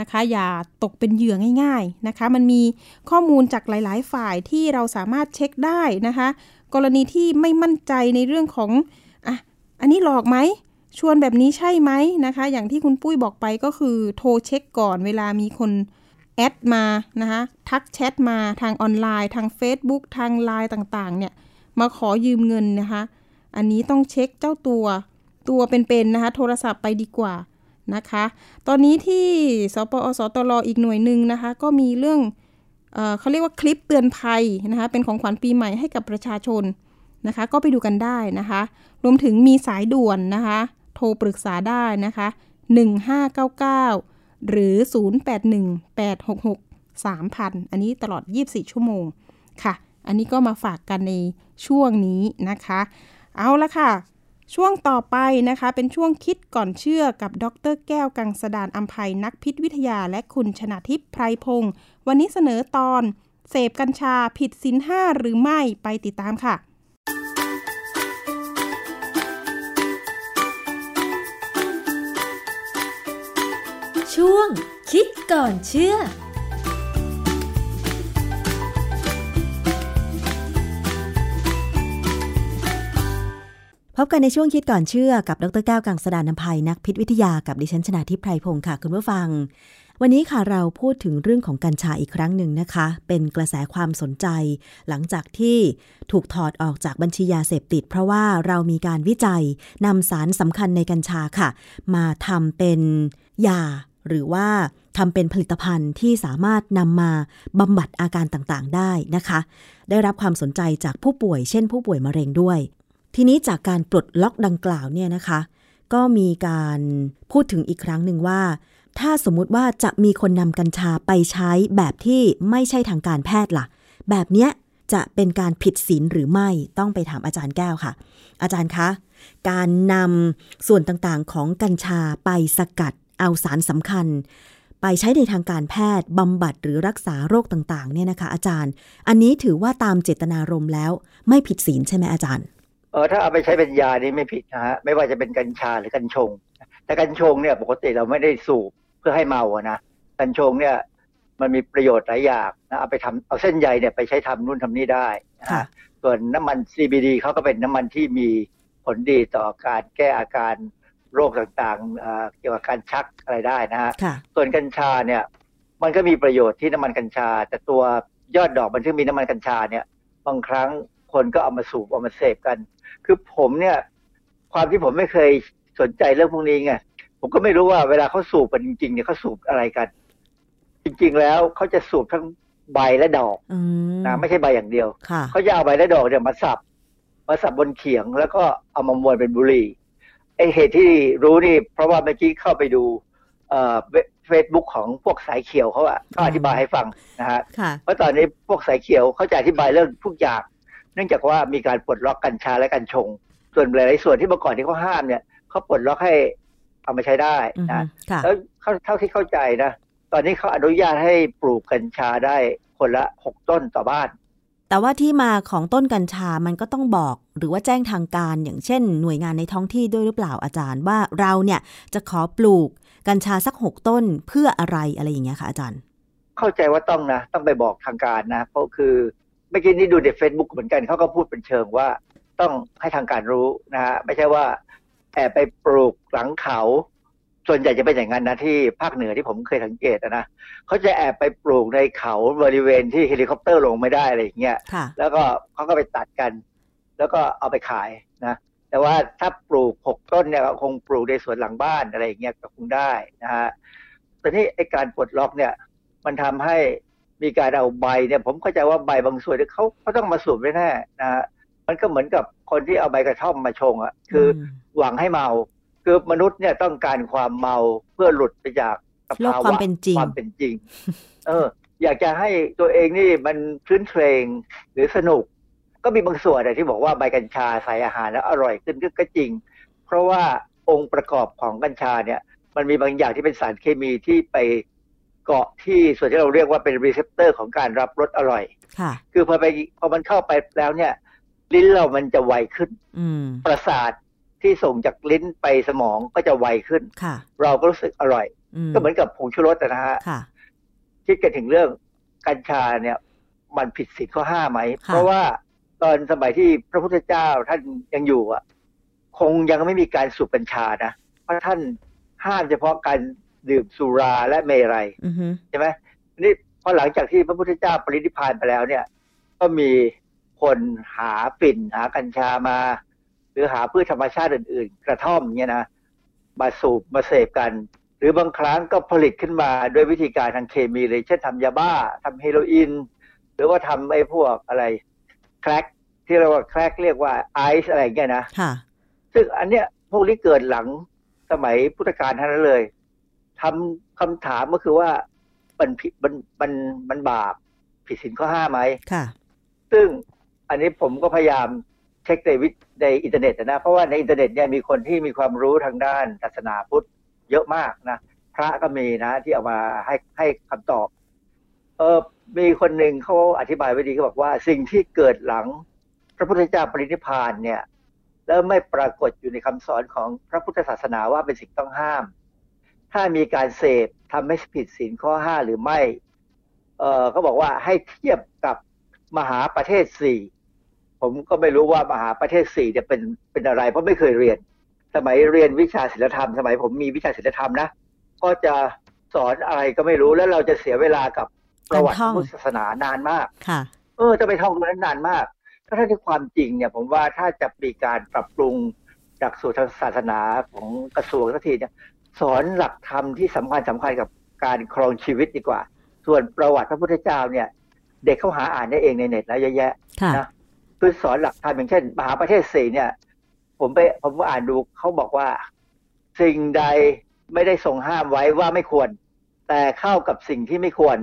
นะคะ อย่าตกเป็นเหยื่อง่าย ๆนะคะ มันมีข้อมูลจากหลาย ๆ ฝ่ายที่เราสามารถเช็คได้นะคะ กรณีที่ไม่มั่นใจในเรื่องของอะอันนี้หลอกไหมชวนแบบนี้ใช่ไหมนะคะ อย่างที่คุณปุ้ยบอกไปก็คือโทรเช็คก่อนเวลามีคนแอดมานะคะทักแชทมาทางออนไลน์ ทาง Facebook ทางไลน์ต่างๆ เนี่ย มาขอยืมเงินนะคะ อันนี้ต้องเช็คเจ้าตัวตัวเป็นๆนะคะ โทรศัพท์ไปดีกว่า นะคะ ตอนนี้ที่สปอสตรอีกหน่วยหนึ่งนะคะ ก็มีเรื่องเอเขาเรียกว่าคลิปเตือนภัยนะคะ เป็นของขวัญปีใหม่ให้กับประชาชนนะคะ ก็ไปดูกันได้นะคะ รวมถึงมีสายด่วนนะคะ โทรปรึกษาได้นะคะ 1599 หรือ 081866 3000 อันนี้ตลอด 24 ชั่วโมงค่ะ อันนี้ก็มาฝากกันในช่วงนี้นะคะ เอาละค่ะ ช่วงต่อไปนะคะเป็นช่วงคิดก่อนเชื่อกับดรแก้วกังสดานอัมภัยนักพิษวิทยาและคุณชนาทิพย์ไพรพงศ์วันนี้เสนอตอน เสพกัญชาผิดศีลห้าหรือไม่ไปติดตามค่ะ ช่วงคิดก่อนเชื่อ พบกันในช่วงคิดก่อนเชื่อกับดรแก้วกังสดานนภัยนักพิษวิทยากับดิฉันชนาทิพไพรพงศ์ค่ะคุณผู้ฟัง วันนี้ค่ะเราพูดถึงเรื่องของกัญชาอีกครั้งหนึ่งนะคะ เป็นกระแสความสนใจ หลังจากที่ถูกถอดออกจากบัญชียาเสพติด เพราะว่าเรามีการวิจัยนำสารสำคัญในกัญชาค่ะ มาทำเป็นยาหรือว่าทำเป็นผลิตภัณฑ์ที่สามารถนำมาบำบัดอาการต่างๆ ได้นะคะ ได้รับความสนใจจากผู้ป่วย เช่นผู้ป่วยมะเร็งด้วย ทีนี้จากการปลดล็อกดังกล่าวเนี่ยนะคะ ก็มีการพูดถึงอีกครั้งหนึ่งว่า ถ้าสมมุติว่าจะมีคนนำกัญชาไปใช้แบบที่ไม่ใช่ทางการแพทย์ล่ะ แบบเนี้ยจะเป็นการผิดศีลหรือไม่ต้องไปถามอาจารย์แก้วค่ะ อาจารย์คะ การนำส่วนต่างๆของกัญชาไปสกัดเอาสารสำคัญ ไปใช้ในทางการแพทย์บำบัดหรือรักษาโรคต่างๆเนี่ยนะคะ อาจารย์ อันนี้ถือว่าตามเจตนารมณ์แล้ว ไม่ผิดศีลใช่ไหมอาจารย์ ออถ้าเอาไปใช้เป็นยานี่ไม่ผิดนะฮะไม่ว่าจะเป็นกัญชาหรือกัญชง แต่กัญชงเนี่ยปกติเราไม่ได้สูบเพื่อให้เมาอะนะกัญชงเนี่ยมันมีประโยชน์หลายอย่างนะเอาไปทำเอาเส้นใยเนี่ยไปใช้ทำนู่นทำนี่ได้นะค่ะฮะส่วนน้ำมัน CBD เขาก็เป็นน้ำมันที่มีผลดีต่อการแก้อาการโรคต่างๆเอ่อเกี่ยวกับการชักอะไรได้นะฮะค่ะส่วนกัญชาเนี่ยมันก็มีประโยชน์ที่น้ำมันกัญชา แต่ตัว ยอดดอกมันที่มีน้ำมันกัญชาเนี่ยบางครั้ง คนก็เอามาสูบเอามาเสพกัน คือผมเนี่ย ความที่ผมไม่เคยสนใจเรื่องพวกนี้ไงผมก็ไม่รู้ว่าเวลาเขาสูบกันจริงๆเนี่ยเขาสูบอะไรกัน จริงๆแล้วเขาจะสูบทั้งใบและดอกอืมนะไม่ใช่ใบอย่างเดียวค่ะเขาจะเอาใบและดอกเนี่ยมาสับ มาสับบนเขียง แล้วก็เอามามวนเป็นบุหรี่ไอเหตุที่รู้นี่ เพราะว่าเมื่อกี้เข้าไปดูเอ่อเฟซบุ๊กของพวกสายเขียวเขาอะเขาอธิบายให้ฟังนะฮะค่ะเพราะตอนนี้พวกสายเขียวเขาจะอธิบายเรื่องทุกอย่าง เนื่องจากว่ามีการปลดล็อกกัญชาและกัญชง ส่วนหลายๆส่วนที่เมื่อก่อนที่เขาห้ามเนี่ยเขาปลดล็อกให้เอามาใช้ได้อือฮึนะค่ะแล้วเขาเท่าที่เข้าใจนะตอนนี้เขาอนุญาตให้ปลูกกัญชาได้คนละหกต้นต่อบ้าน แต่ว่าที่มาของต้นกัญชามันก็ต้องบอกหรือว่าแจ้งทางการอย่างเช่น หน่วยงานในท้องที่ด้วยหรือเปล่าอาจารย์ว่าเราเนี่ยจะขอปลูกกัญชาสักหกต้นเพื่ออะไรอะไรอย่างเงี้ยค่ะอาจารย์ เข้าใจว่าต้องนะต้องไปบอกทางการนะ เพราะคือ เมื่อกี้นี้ดูใน Facebook เหมือนกันเขาก็พูดเป็นเชิงว่าต้องให้ทางการรู้นะฮะไม่ใช่ว่าแอบไปปลูกหลังเขา ส่วนใหญ่จะเป็นอย่างนั้นนะที่ภาคเหนือที่ผมเคยสังเกตอะนะเขาจะแอบไปปลูกในเขาบริเวณที่เฮลิคอปเตอร์ลงไม่ได้อะไรอย่างเงี้ยค่ะแล้วก็เขาก็ไปตัดกัน แล้วก็เอาไปขายนะแต่ว่าถ้าปลูกหกต้นเนี่ยก็คงปลูกในสวนหลังบ้านอะไรอย่างเงี้ยก็คงได้นะฮะแต่นี่ไอการปลดล็อกเนี่ย มันทำให้ มีการเอาใบเนี่ย ผมเข้าใจว่าใบบางส่วนเนี่ยเขาเขาต้องมาสูบแน่ๆนะฮะมันก็เหมือนกับคนที่เอาใบกระท่อมมาชงอะคืออมหวังให้เมา คือมนุษย์เนี่ยต้องการความเมาเพื่อหลุดไปจากสโลกภาวะความเป็นจริงความเป็นจริง เออ อยากจะให้ตัวเองนี่มันคลื้นเครงหรือสนุก ก็มีบางส่วนอะที่บอกว่าใบกัญชาใส่อาหารแล้วอร่อยขึ้นก็ก็จริง เพราะว่าองค์ประกอบของกัญชาเนี่ย มันมีบางอย่างที่เป็นสารเคมีที่ไป เกาะที่ส่วนที่เราเรียกว่าเป็น receptor ของการรับรสอร่อย ค่ะ คือพอไปพอมันเข้าไปแล้วเนี่ย ลิ้นเรามันจะไวขึ้น อืม ประสาทที่ส่งจากลิ้นไปสมองก็จะไวขึ้น ค่ะ เราก็รู้สึกอร่อยอืมก็เหมือนกับผงชูรสอะนะฮะ ค่ะ คิดกันถึงเรื่องกัญชาเนี่ยมันผิดศีลข้อห้าไหม ค่ะ เพราะว่าตอนสมัยที่พระพุทธเจ้าท่านยังอยู่อะ คงยังไม่มีการสูบกัญชานะ เพราะท่านห้ามเฉพาะการ ดื่มสุราและเมรัยอือฮึใช่ไหมทีนี่พอหลังจากที่พระพุทธเจ้าปรินิพพานไปแล้วเนี่ย ก็มีคนหาฝิ่นหากัญชามา หรือหาพืชธรรมชาติอื่น ๆ กระท่อมเนี่ยนะมาสูบมาเสพกัน หรือบางครั้งก็ผลิตขึ้นมาด้วยวิธีการทางเคมีเลยเช่นทำยาบ้าทำเฮโรอีนหรือว่าทำไอ้พวกอะไร crack ที่เราว่า crack เรียกว่า ice อะไรอย่างเงี้ยนะค่ะซึ่งอันเนี้ยพวกนี้เกิดหลังสมัยพุทธกาลทั้งนั้นเลย ทำคำถามก็คือว่ามันผิดมันมันมันบาปผิดศีลข้อห้าไหมค่ะ ซึ่งอันนี้ผมก็พยายามเช็คในวิในอินเทอร์เน็ตนะ เพราะว่าในอินเทอร์เน็ตเนี่ยมีคนที่มีความรู้ทางด้านศาสนาพุทธเยอะมากนะ พระก็มีนะ ที่เอามาให้ให้คำตอบ เออมีคนหนึ่งเขาอธิบายไว้ดีเขาบอกว่า สิ่งที่เกิดหลังพระพุทธเจ้าปรินิพพานเนี่ย แล้วไม่ปรากฏอยู่ในคำสอนของพระพุทธศาสนาว่าเป็นสิ่งต้องห้าม ถ้ามีการเสพทำให้ผิดศีลข้อห้าหรือไม่ เออเขาบอกว่าให้เทียบกับมหาประเทศสี่ผมก็ไม่รู้ว่ามหาประเทศสี่จะเป็นเป็นอะไร เพราะไม่เคยเรียน สมัยเรียนวิชาศิลธรรม สมัยผมมีวิชาศิลธรรมนะก็จะสอนอะไรก็ไม่รู้แล้วเราจะเสียเวลากับประวัติการท่องพุทธศาสนานานมากค่ะ เออจะไปท่องตรงนั้นนานมากถ้าถ้าที่ความจริงเนี่ย ผมว่าถ้าจะมีการปรับปรุงจากสู่ทางศาสนาของกระทรวงสักทีเนี่ย สอนหลักธรรมที่สำคัญสำคัญกับการครองชีวิตดีกว่า ส่วนประวัติพระพุทธเจ้าเนี่ย เด็กเขาหาอ่านได้เองในเน็ตแล้วเยอะแยะค่ะนะคือสอนหลักธรรมอย่างเช่นมหาประเทศสี่เนี่ย ผมไปผมอ่านดูเขาบอกว่า สิ่งใดไม่ได้ทรงห้ามไว้ว่าไม่ควร แต่เข้ากับสิ่งที่ไม่ควร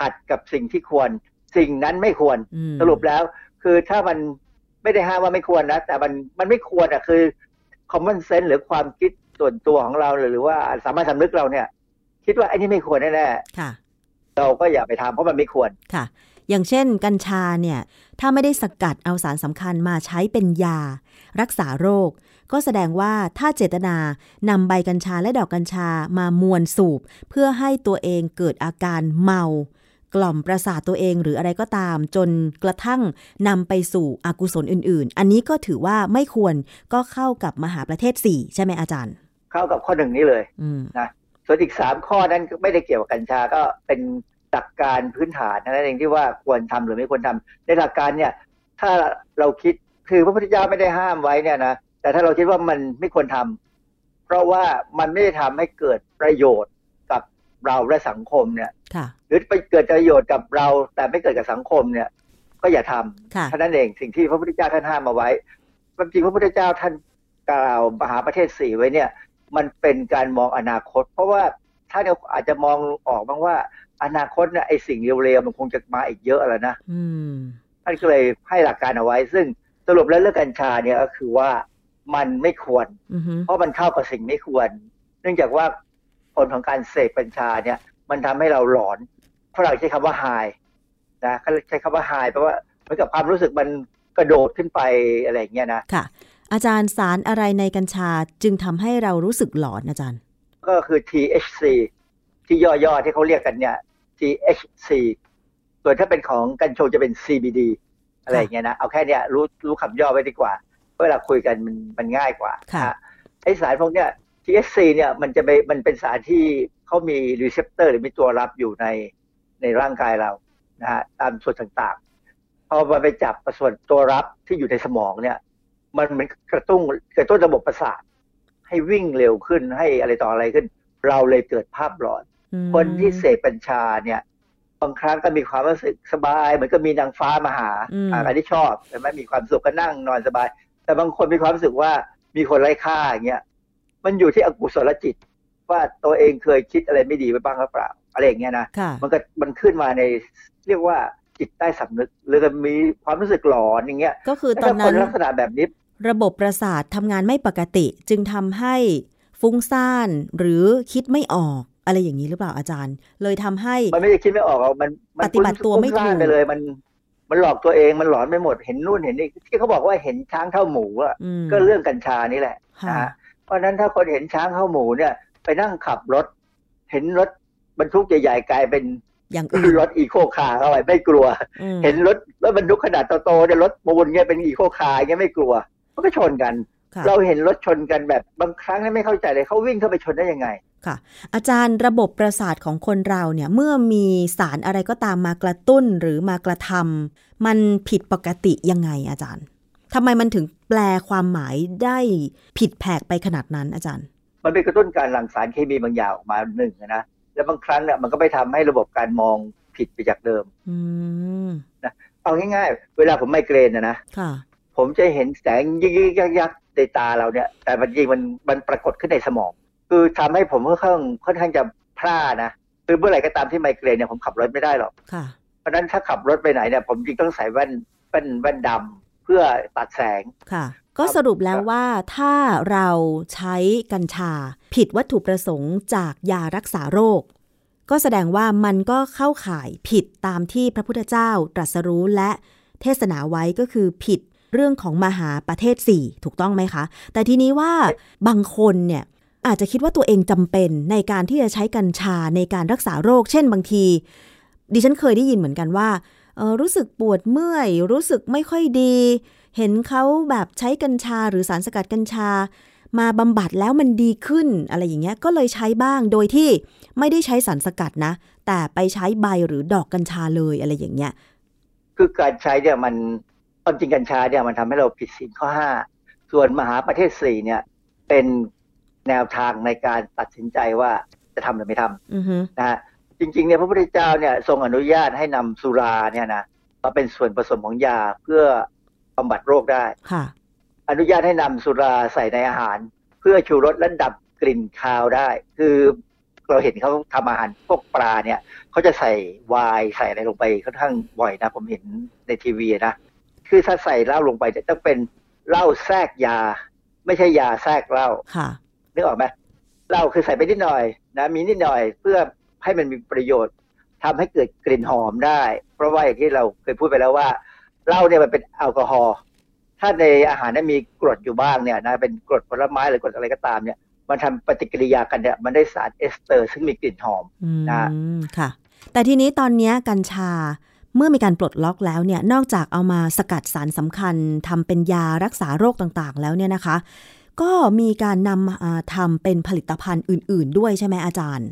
ขัดกับสิ่งที่ควร สิ่งนั้นไม่ควรอืมสรุปแล้ว คือถ้ามันไม่ได้ห้ามว่าไม่ควรนะแต่มันมันไม่ควรอะคือ common sense หรือความคิด ส่วนตัวของเราหรือว่าสามัญสำนึกเราเนี่ย คิดว่าไอ้นี่ไม่ควรแน่ค่ะๆเราก็อย่าไปทำเพราะมันไม่ควรค่ะ อย่างเช่น กัญชาเนี่ย ถ้าไม่ได้สกัดเอาสารสำคัญมาใช้เป็นยา รักษาโรค ก็แสดงว่าถ้าเจตนานำใบกัญชาและดอกกัญชามามวนสูบ เพื่อให้ตัวเองเกิดอาการเมากล่อมประสาทตัวเองหรืออะไรก็ตาม จนกระทั่งนำไปสู่อกุศลอื่น ๆ อันนี้ก็ถือว่าไม่ควรก็เข้ากับมหาประเทศสี่ใช่ไหมอาจารย์ เข้ากับข้อหนึ่งนี้เลยอืมนะส่วนอีกสามข้อนั้นก็ไม่ได้เกี่ยวกับกัญชาก็เป็นหลักการพื้นฐานนั่นเองที่ว่าควรทำหรือไม่ควรทำในหลักการเนี่ย ถ้าเราคิดคือพระพุทธเจ้าไม่ได้ห้ามไว้เนี่ยนะแต่ถ้าเราคิดว่ามันไม่ควรทำเพราะว่ามันไม่ได้ทำให้เกิดประโยชน์กับเราและสังคมเนี่ยค่ะหรือไปเกิดประโยชน์กับเรา แต่ไม่เกิดกับสังคมเนี่ย ก็อย่าทำค่ะเท่านั้นเองสิ่งที่พระพุทธเจ้าท่านห้ามมาไว้ความจริงพระพุทธเจ้าท่านกล่าวมหาประเทศสี่ไว้เนี่ย มันเป็นการมองอนาคต เพราะว่าถ้าเราอาจจะมองออกบ้างว่า อนาคตเนี่ยไอ้สิ่งเร็วๆมันคงจะมาอีกเยอะแล้วนะอืมท่านก็เลยให้หลักการเอาไว้ ซึ่งสรุปแล้วเรื่องกัญชาเนี่ยก็คือว่ามันไม่ควรอือฮึเพราะมันเข้ากับสิ่งไม่ควร เนื่องจากว่าผลของการเสพกัญชาเนี่ย มันทำให้เราหลอนฝรั่งใช้คำว่า high นะเขาใช้คำว่า high แปลว่าเหมือนกับความรู้สึกมันกระโดดขึ้นไปอะไรอย่างเงี้ยนะค่ะ อาจารย์สารอะไรในกัญชาจึงทำให้เรารู้สึกหลอนอาจารย์ ก็คือ THC ที่ย่อๆที่เขาเรียกกันเนี่ย THC ส่วนถ้าเป็นของกัญชงจะเป็น CBD อะไรอย่างเงี้ยนะ เอาแค่เนี้ยรู้รู้คำย่อไว้ดีกว่า เวลาคุยกันมันมันง่ายกว่าค่ะนไอสารพวกเนี้ย THC เนี่ยมันจะไปมันเป็นสารที่เขามีรีเซพเตอร์หรือมีตัวรับอยู่ในในร่างกายเรานะฮะตามส่วนต่างๆ พอมันไปจับกับส่วนตัวรับที่อยู่ในสมองเนี่ย มันเหมือนกระตุ้นกระตุ้นระบบประสาท ให้วิ่งเร็วขึ้นให้อะไรต่ออะไรขึ้น เราเลยเกิดภาพหลอนอืมคนที่เสพกัญชาเนี่ยบางครั้งก็มีความรู้สึกสบาย เหมือนกับมีนางฟ้ามาหาอืมอ่าอันที่ชอบใช่ไหมมีความสุขก็นั่งนอนสบาย แต่บางคนมีความรู้สึกว่ามีคนไร้ค่าอย่างเงี้ยมันอยู่ที่อกุศลจิต ว่าตัวเองเคยคิดอะไรไม่ดีไปบ้างหรือเปล่า อะไรอย่างเงี้ยนะค่ะมันก็มันขึ้นมาในเรียกว่าจิตใต้สำนึกหรือก็มีความรู้สึกหลอนอย่างเงี้ยก็คือตถ้าอนคนั้นนลักษณะแบบนี้ ระบบประสาททำงานไม่ปกติจึงทำให้ฟุ้งซ่านหรือคิดไม่ออกอะไรอย่างนี้หรือเปล่าอาจารย์ เลยทำให้ มันไม่ได้คิดไม่ออกหรอกมันมันปฏิบัติตัวไม่ฟุ้งซ่านถูกไปเลย มัน มันหลอกตัวเองมันหลอนไปหมดเห็นนู่นเห็นนี่ที่เขาบอกว่าเห็นช้างเท่าหมูอะอืมก็เรื่องกัญชานี่แหละค่ะนะฮะเพราะฉะนั้นถ้าคนเห็นช้างเท่าหมูเนี่ย ไปนั่งขับรถ เห็นรถบรรทุกใหญ่ๆกลายเป็นอย่างอื่นรถอีโคคาร์เข้าไปไม่กลัวอืมเห็นรถรถบรรทุกขนาดโตๆเนี่ยรถปูนเนี่ยเป็นอีโคคาร์เงี้ยไม่กลัว มันก็ชนกันค่ะเราเห็นรถชนกันแบบบางครั้งเนี่ยไม่เข้าใจเลยเขาวิ่งเข้าไปชนได้ยังไงค่ะ อาจารย์ระบบประสาทของคนเราเนี่ยเมื่อมีสารอะไรก็ตามมากระตุ้นหรือมากระทำมันผิดปกติยังไงอาจารย์ทำไมมันถึงแปลความหมายได้ผิดแผกไปขนาดนั้นอาจารย์ มันเป็นกระตุ้นการหลั่งสารเคมีบางอย่างออกมาหนึ่งนะแล้วบางครั้งเนี่ยมันก็ไปทำให้ระบบการมองผิดไปจากเดิมอืมเอาง่ายๆ เวลาผมไมเกรนนะนะค่ะ ผมจะเห็นแสงยิกยิกยักยักในตาเราเนี่ย แต่มันจริงมันมันปรากฏขึ้นในสมอง คือทำให้ผมค่อนข้างค่อนข้างจะพลาดนะคือเมื่อไหร่ก็ตามที่ไมเกรนเนี่ยผมขับรถไม่ได้หรอกค่ะเพราะฉะนั้นถ้าขับรถไปไหนเนี่ยผมจริงต้องใส่แว่นแว่นแว่นดำเพื่อตัดแสงค่ะ ก็สรุปแล้วว่าถ้าเราใช้กัญชา ผิดวัตถุประสงค์จากยารักษาโรค ก็แสดงว่ามันก็เข้าข่ายผิดตามที่พระพุทธเจ้าตรัสรู้และเทศนาไว้ก็คือผิด เรื่องของมหาประเทศสี่ถูกต้องไหมคะ แต่ทีนี้ว่าบางคนเนี่ยอาจจะคิดว่าตัวเองจำเป็นในการที่จะใช้กัญชาในการรักษาโรค เช่นบางที ดิฉันเคยได้ยินเหมือนกันว่ารู้สึกปวดเมื่อย รู้สึกไม่ค่อยดี เห็นเขาแบบใช้กัญชาหรือสารสกัดกัญชา มาบำบัดแล้วมันดีขึ้นอะไรอย่างเงี้ยก็เลยใช้บ้างโดยที่ไม่ได้ใช้สารสกัดนะ แต่ไปใช้ใบหรือดอกกัญชาเลยอะไรอย่างเงี้ยคือการใช้เนี่ยมัน ความจริงกัญชาเนี่ยมันทำให้เราผิดศีลข้อห้าส่วนมหาประเทศสี่เนี่ย เป็นแนวทางในการตัดสินใจว่าจะทำหรือไม่ทำอือฮึนะฮะจริงๆเนี่ยพระพุทธเจ้าเนี่ยทรงอนุญาตให้นำสุราเนี่ยนะมาเป็นส่วนผสมของยาเพื่อบำบัดโรคได้ค่ะ อนุญาตให้นำสุราใส่ในอาหาร เพื่อชูรสและดับกลิ่นคาวได้ คือเราเห็นเขาทำอาหารพวกปลาเนี่ยเขาจะใส่ไวน์ใส่อะไรลงไปค่อนข้างบ่อยนะ ผมเห็นในทีวีนะ คือถ้าใส่เหล้าลงไปจะต้องเป็นเหล้าแทรกยา ไม่ใช่ยาแทรกเหล้าค่ะนึกออกไหมเหล้าคือใส่ไปนิดหน่อยนะมีนิดหน่อยเพื่อให้มันมีประโยชน์ทำให้เกิดกลิ่นหอมได้ เพราะว่าอย่างที่เราเคยพูดไปแล้วว่าเหล้าเนี่ยมันเป็นแอลกอฮอล์ถ้าในอาหารนั้นมีกรดอยู่บ้างเนี่ยนะเป็นกรดผลไม้หรือกรดอะไรก็ตามเนี่ย มันทำปฏิกิริยากันเนี่ยมันได้สารเอสเตอร์ ซึ่งมีกลิ่นหอมอืมนะค่ะ แต่ทีนี้ตอนเนี้ยกัญชา เมื่อมีการปลดล็อกแล้วเนี่ยนอกจากเอามาสกัดสารสำคัญทำเป็นยารักษาโรคต่างๆ แล้วเนี่ยนะคะ ก็มีการนำมาทำเป็นผลิตภัณฑ์อื่น ๆ ด้วยใช่ไหมอาจารย์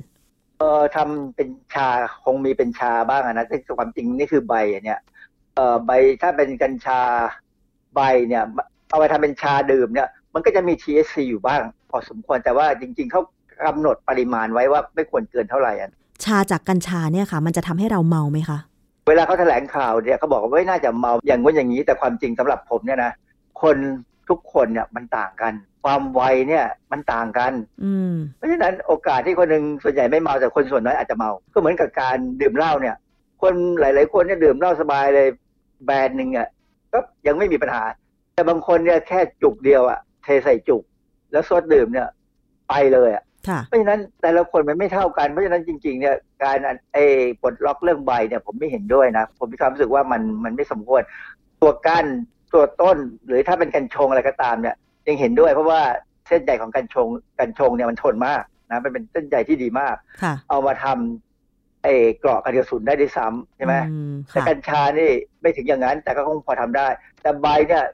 เอ่อทำเป็นชาคงมีเป็นชาบ้างอะนะแต่ความจริงนี่คือใบอะเนี่ยเอ่อใบถ้าเป็นกัญชาใบเนี่ยเอาไปทำเป็นชาดื่มเนี่ยมันก็จะมี THC อยู่บ้าง พอสมควรแต่ว่าจริง ๆเขากำหนดปริมาณไว้ว่าไม่ควรเกินเท่าไหร่อะชาจากกัญชาเนี่ยค่ะ มันจะทำให้เราเมาไหมคะ เวลาเขาแถลงข่าวเนี่ยเขาบอกว่าไม่น่าจะเมาอย่างงู้นอย่างนี้ แต่ความจริงสำหรับผมเนี่ยนะคนทุกคนเนี่ยมันต่างกัน ความไวเนี่ยมันต่างกัน อืมเพราะฉะนั้นโอกาสที่คนหนึ่งส่วนใหญ่ไม่เมาแต่คนส่วนน้อยอาจจะเมา ก็เหมือนกับการดื่มเหล้าเนี่ย คนหลาย ๆ คนเนี่ยดื่มเหล้าสบายเลยแบรนด์หนึ่งอะก็ยังไม่มีปัญหา แต่บางคนเนี่ยแค่จุกเดียวอะเทใส่จุก แล้วซดดื่มเนี่ยไปเลยอะค่ะ เพราะฉะนั้นแต่ละคนมันไม่เท่ากันเพราะฉะนั้นจริงๆเนี่ยการไอ้ปลดล็อกเรื่องใบเนี่ยผมไม่เห็นด้วยนะ ผมมีความรู้สึกว่ามันมันไม่สมควรตัวกั้นตัวต้น หรือถ้าเป็นกัญชงอะไรก็ตามเนี่ยยังเห็นด้วย เพราะว่าเส้นใยของกัญชงกัญชงเนี่ยมันทนมากนะมันเป็นเส้นใยที่ดีมากค่ะเอามาทำไอ้เกราะกันกระสุนได้ด้วยซ้ำใช่ไหมอืมแต่ค่ะกัญชานี่ไม่ถึงอย่างนั้น แต่ก็คงพอทำได้ แต่ใบเนี่ย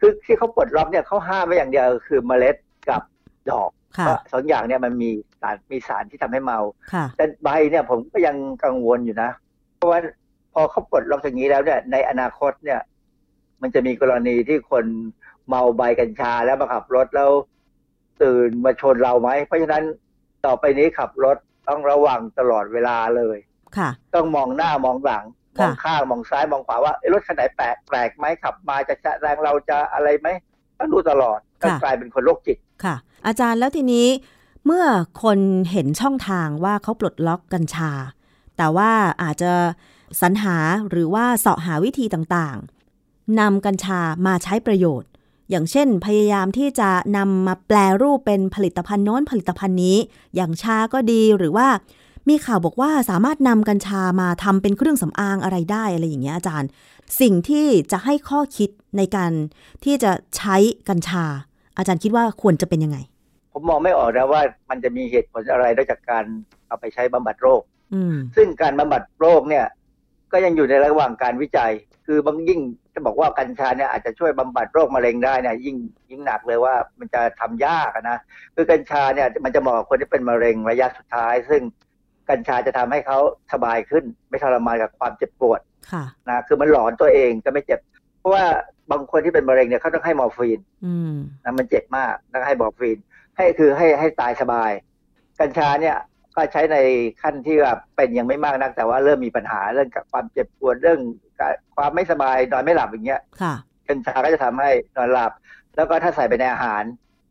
คือที่เขาปลดล็อกเนี่ยเขาห้ามไว้อย่างเดียวคือเมล็ดกับดอกค่ะ เพราะสองอย่างเนี่ยมันมีสารมีสารที่ทำให้เมาค่ะแต่ใบเนี่ยผมก็ยังกังวลอยู่นะ เพราะว่าพอเขาปลดล็อกอย่างนี้แล้วเนี่ยในอนาคตเนี่ย มันจะมีกรณีที่คนเมาใบกัญชาแล้วมาขับรถแล้ว ตื่นมาชนเราไหมเพราะฉะนั้นต่อไปนี้ขับรถต้องระวังตลอดเวลาเลยค่ะ ต้องมองหน้ามองหลังมค่ะองข้างมองซ้ายมองขวาว่าเอ๊ะรถคันไหนแปลกแปลกไหมขับมาจะจะแรงเราจะอะไรไหมต้องดูตลอดก็กลายเป็นคนโรคจิตค่ะ อาจารย์แล้วทีนี้เมื่อคนเห็นช่องทางว่าเขาปลดล็อกกัญชา แต่ว่าอาจจะสรรหาหรือว่าเสาะหาวิธีต่างๆนำกัญชามาใช้ประโยชน์ อย่างเช่น พยายามที่จะนำมาแปลรูปเป็นผลิตภัณฑ์โน้นผลิตภัณฑ์นี้ อย่างชาก็ดีหรือว่ามีข่าวบอกว่าสามารถนำกัญชามาทำเป็นเครื่องสำอางอะไรได้อะไรอย่างเงี้ยอาจารย์ สิ่งที่จะให้ข้อคิดในการที่จะใช้กัญชา อาจารย์คิดว่าควรจะเป็นยังไง ผมมองไม่ออกนะว่ามันจะมีเหตุผลอะไรนอกจากการเอาไปใช้บำบัดโรค อืมซึ่งการบำบัดโรคเนี่ย ก็ยังอยู่ในระหว่างการวิจัย คือบางยิ่งจะบอกว่ากัญชาเนี่ยอาจจะช่วยบำบัดโรคมะเร็งได้เนี่ยยิ่งยิ่งหนักเลยว่ามันจะทำยากอะนะคือกัญชาเนี่ยมันจะเหมาะกับคนที่เป็นมะเร็งระยะสุดท้าย ซึ่งกัญชาจะทำให้เขาสบายขึ้น ไม่ทรมานกับความเจ็บปวดค่ะนะคือมันหลอนตัวเองก็ไม่เจ็บเพ ราะว่าบางคนที่เป็นมะเร็งเนี่ยเขาต้องให้มอร์ฟีนอืมนะมันเจ็บมากต้องให้มอร์ฟีน ให้คือให้ให้ตายสบาย กัญชาเนี่ยก็ใช้ในขั้นที่แบบเป็นยังไม่มากนัก แต่ว่าเริ่มมีปัญหาเรื่องกับความเจ็บปวดเรื่องกับความไม่สบายนอนไม่หลับอย่างเงี้ยค่ะกัญชาก็จะทำให้นอนหลับ แล้วก็ถ้าใส่ไปในอาหาร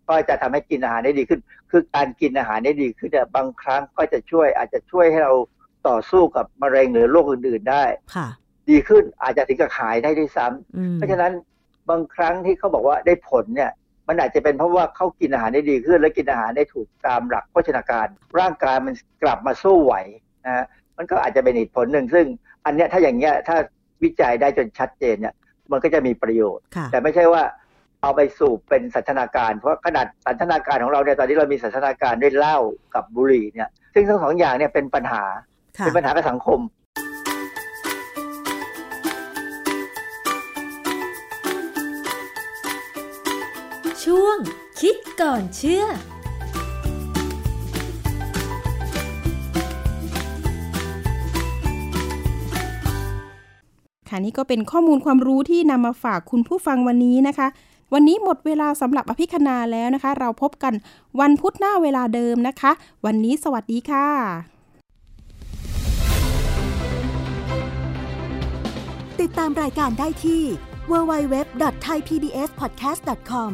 ก็จะทำให้กินอาหารได้ดีขึ้น คือการกินอาหารได้ดีขึ้นเนี่ยบางครั้งก็จะช่วยอาจจะช่วยให้เราต่อสู้กับมะเร็งหรือโรคอื่น ๆได้ค่ะ ดีขึ้นอาจจะถึงกับหายได้ด้วยซ้ำอืมเพราะฉะนั้นบางครั้งที่เขาบอกว่าได้ผลเนี่ยมันอาจจะเป็นเพราะว่าเขากินอาหารได้ดีขึ้น และกินอาหารได้ถูกตามหลักโภชนาการ ร่างกายมันกลับมาสู้ไหวนะฮะมันก็อาจจะเป็นอีกผลหนึ่งซึ่ง อันเนี้ยถ้าอย่างเงี้ยถ้าวิจัยได้จนชัดเจนเนี่ยมันก็จะมีประโยชน์ค่ะแต่ไม่ใช่ว่าเอาไปสูบเป็นสันทนาการ เพราะขนาดสันทนาการของเราเนี่ยตอนนี้เรามีสันทนาการด้วยเหล้ากับบุหรี่เนี่ยซึ่งทั้งสองอย่างเนี่ยเป็นปัญหาค่ะเป็นปัญหากับสังคม คิดก่อนเชื่อ ค่ะนี่ก็เป็นข้อมูลความรู้ที่นำมาฝากคุณผู้ฟังวันนี้นะคะ วันนี้หมดเวลาสำหรับอภิคณาแล้วนะคะ เราพบกันวันพุธหน้าเวลาเดิมนะคะ วันนี้สวัสดีค่ะติดตามรายการได้ที่ www.thaipbspodcast.com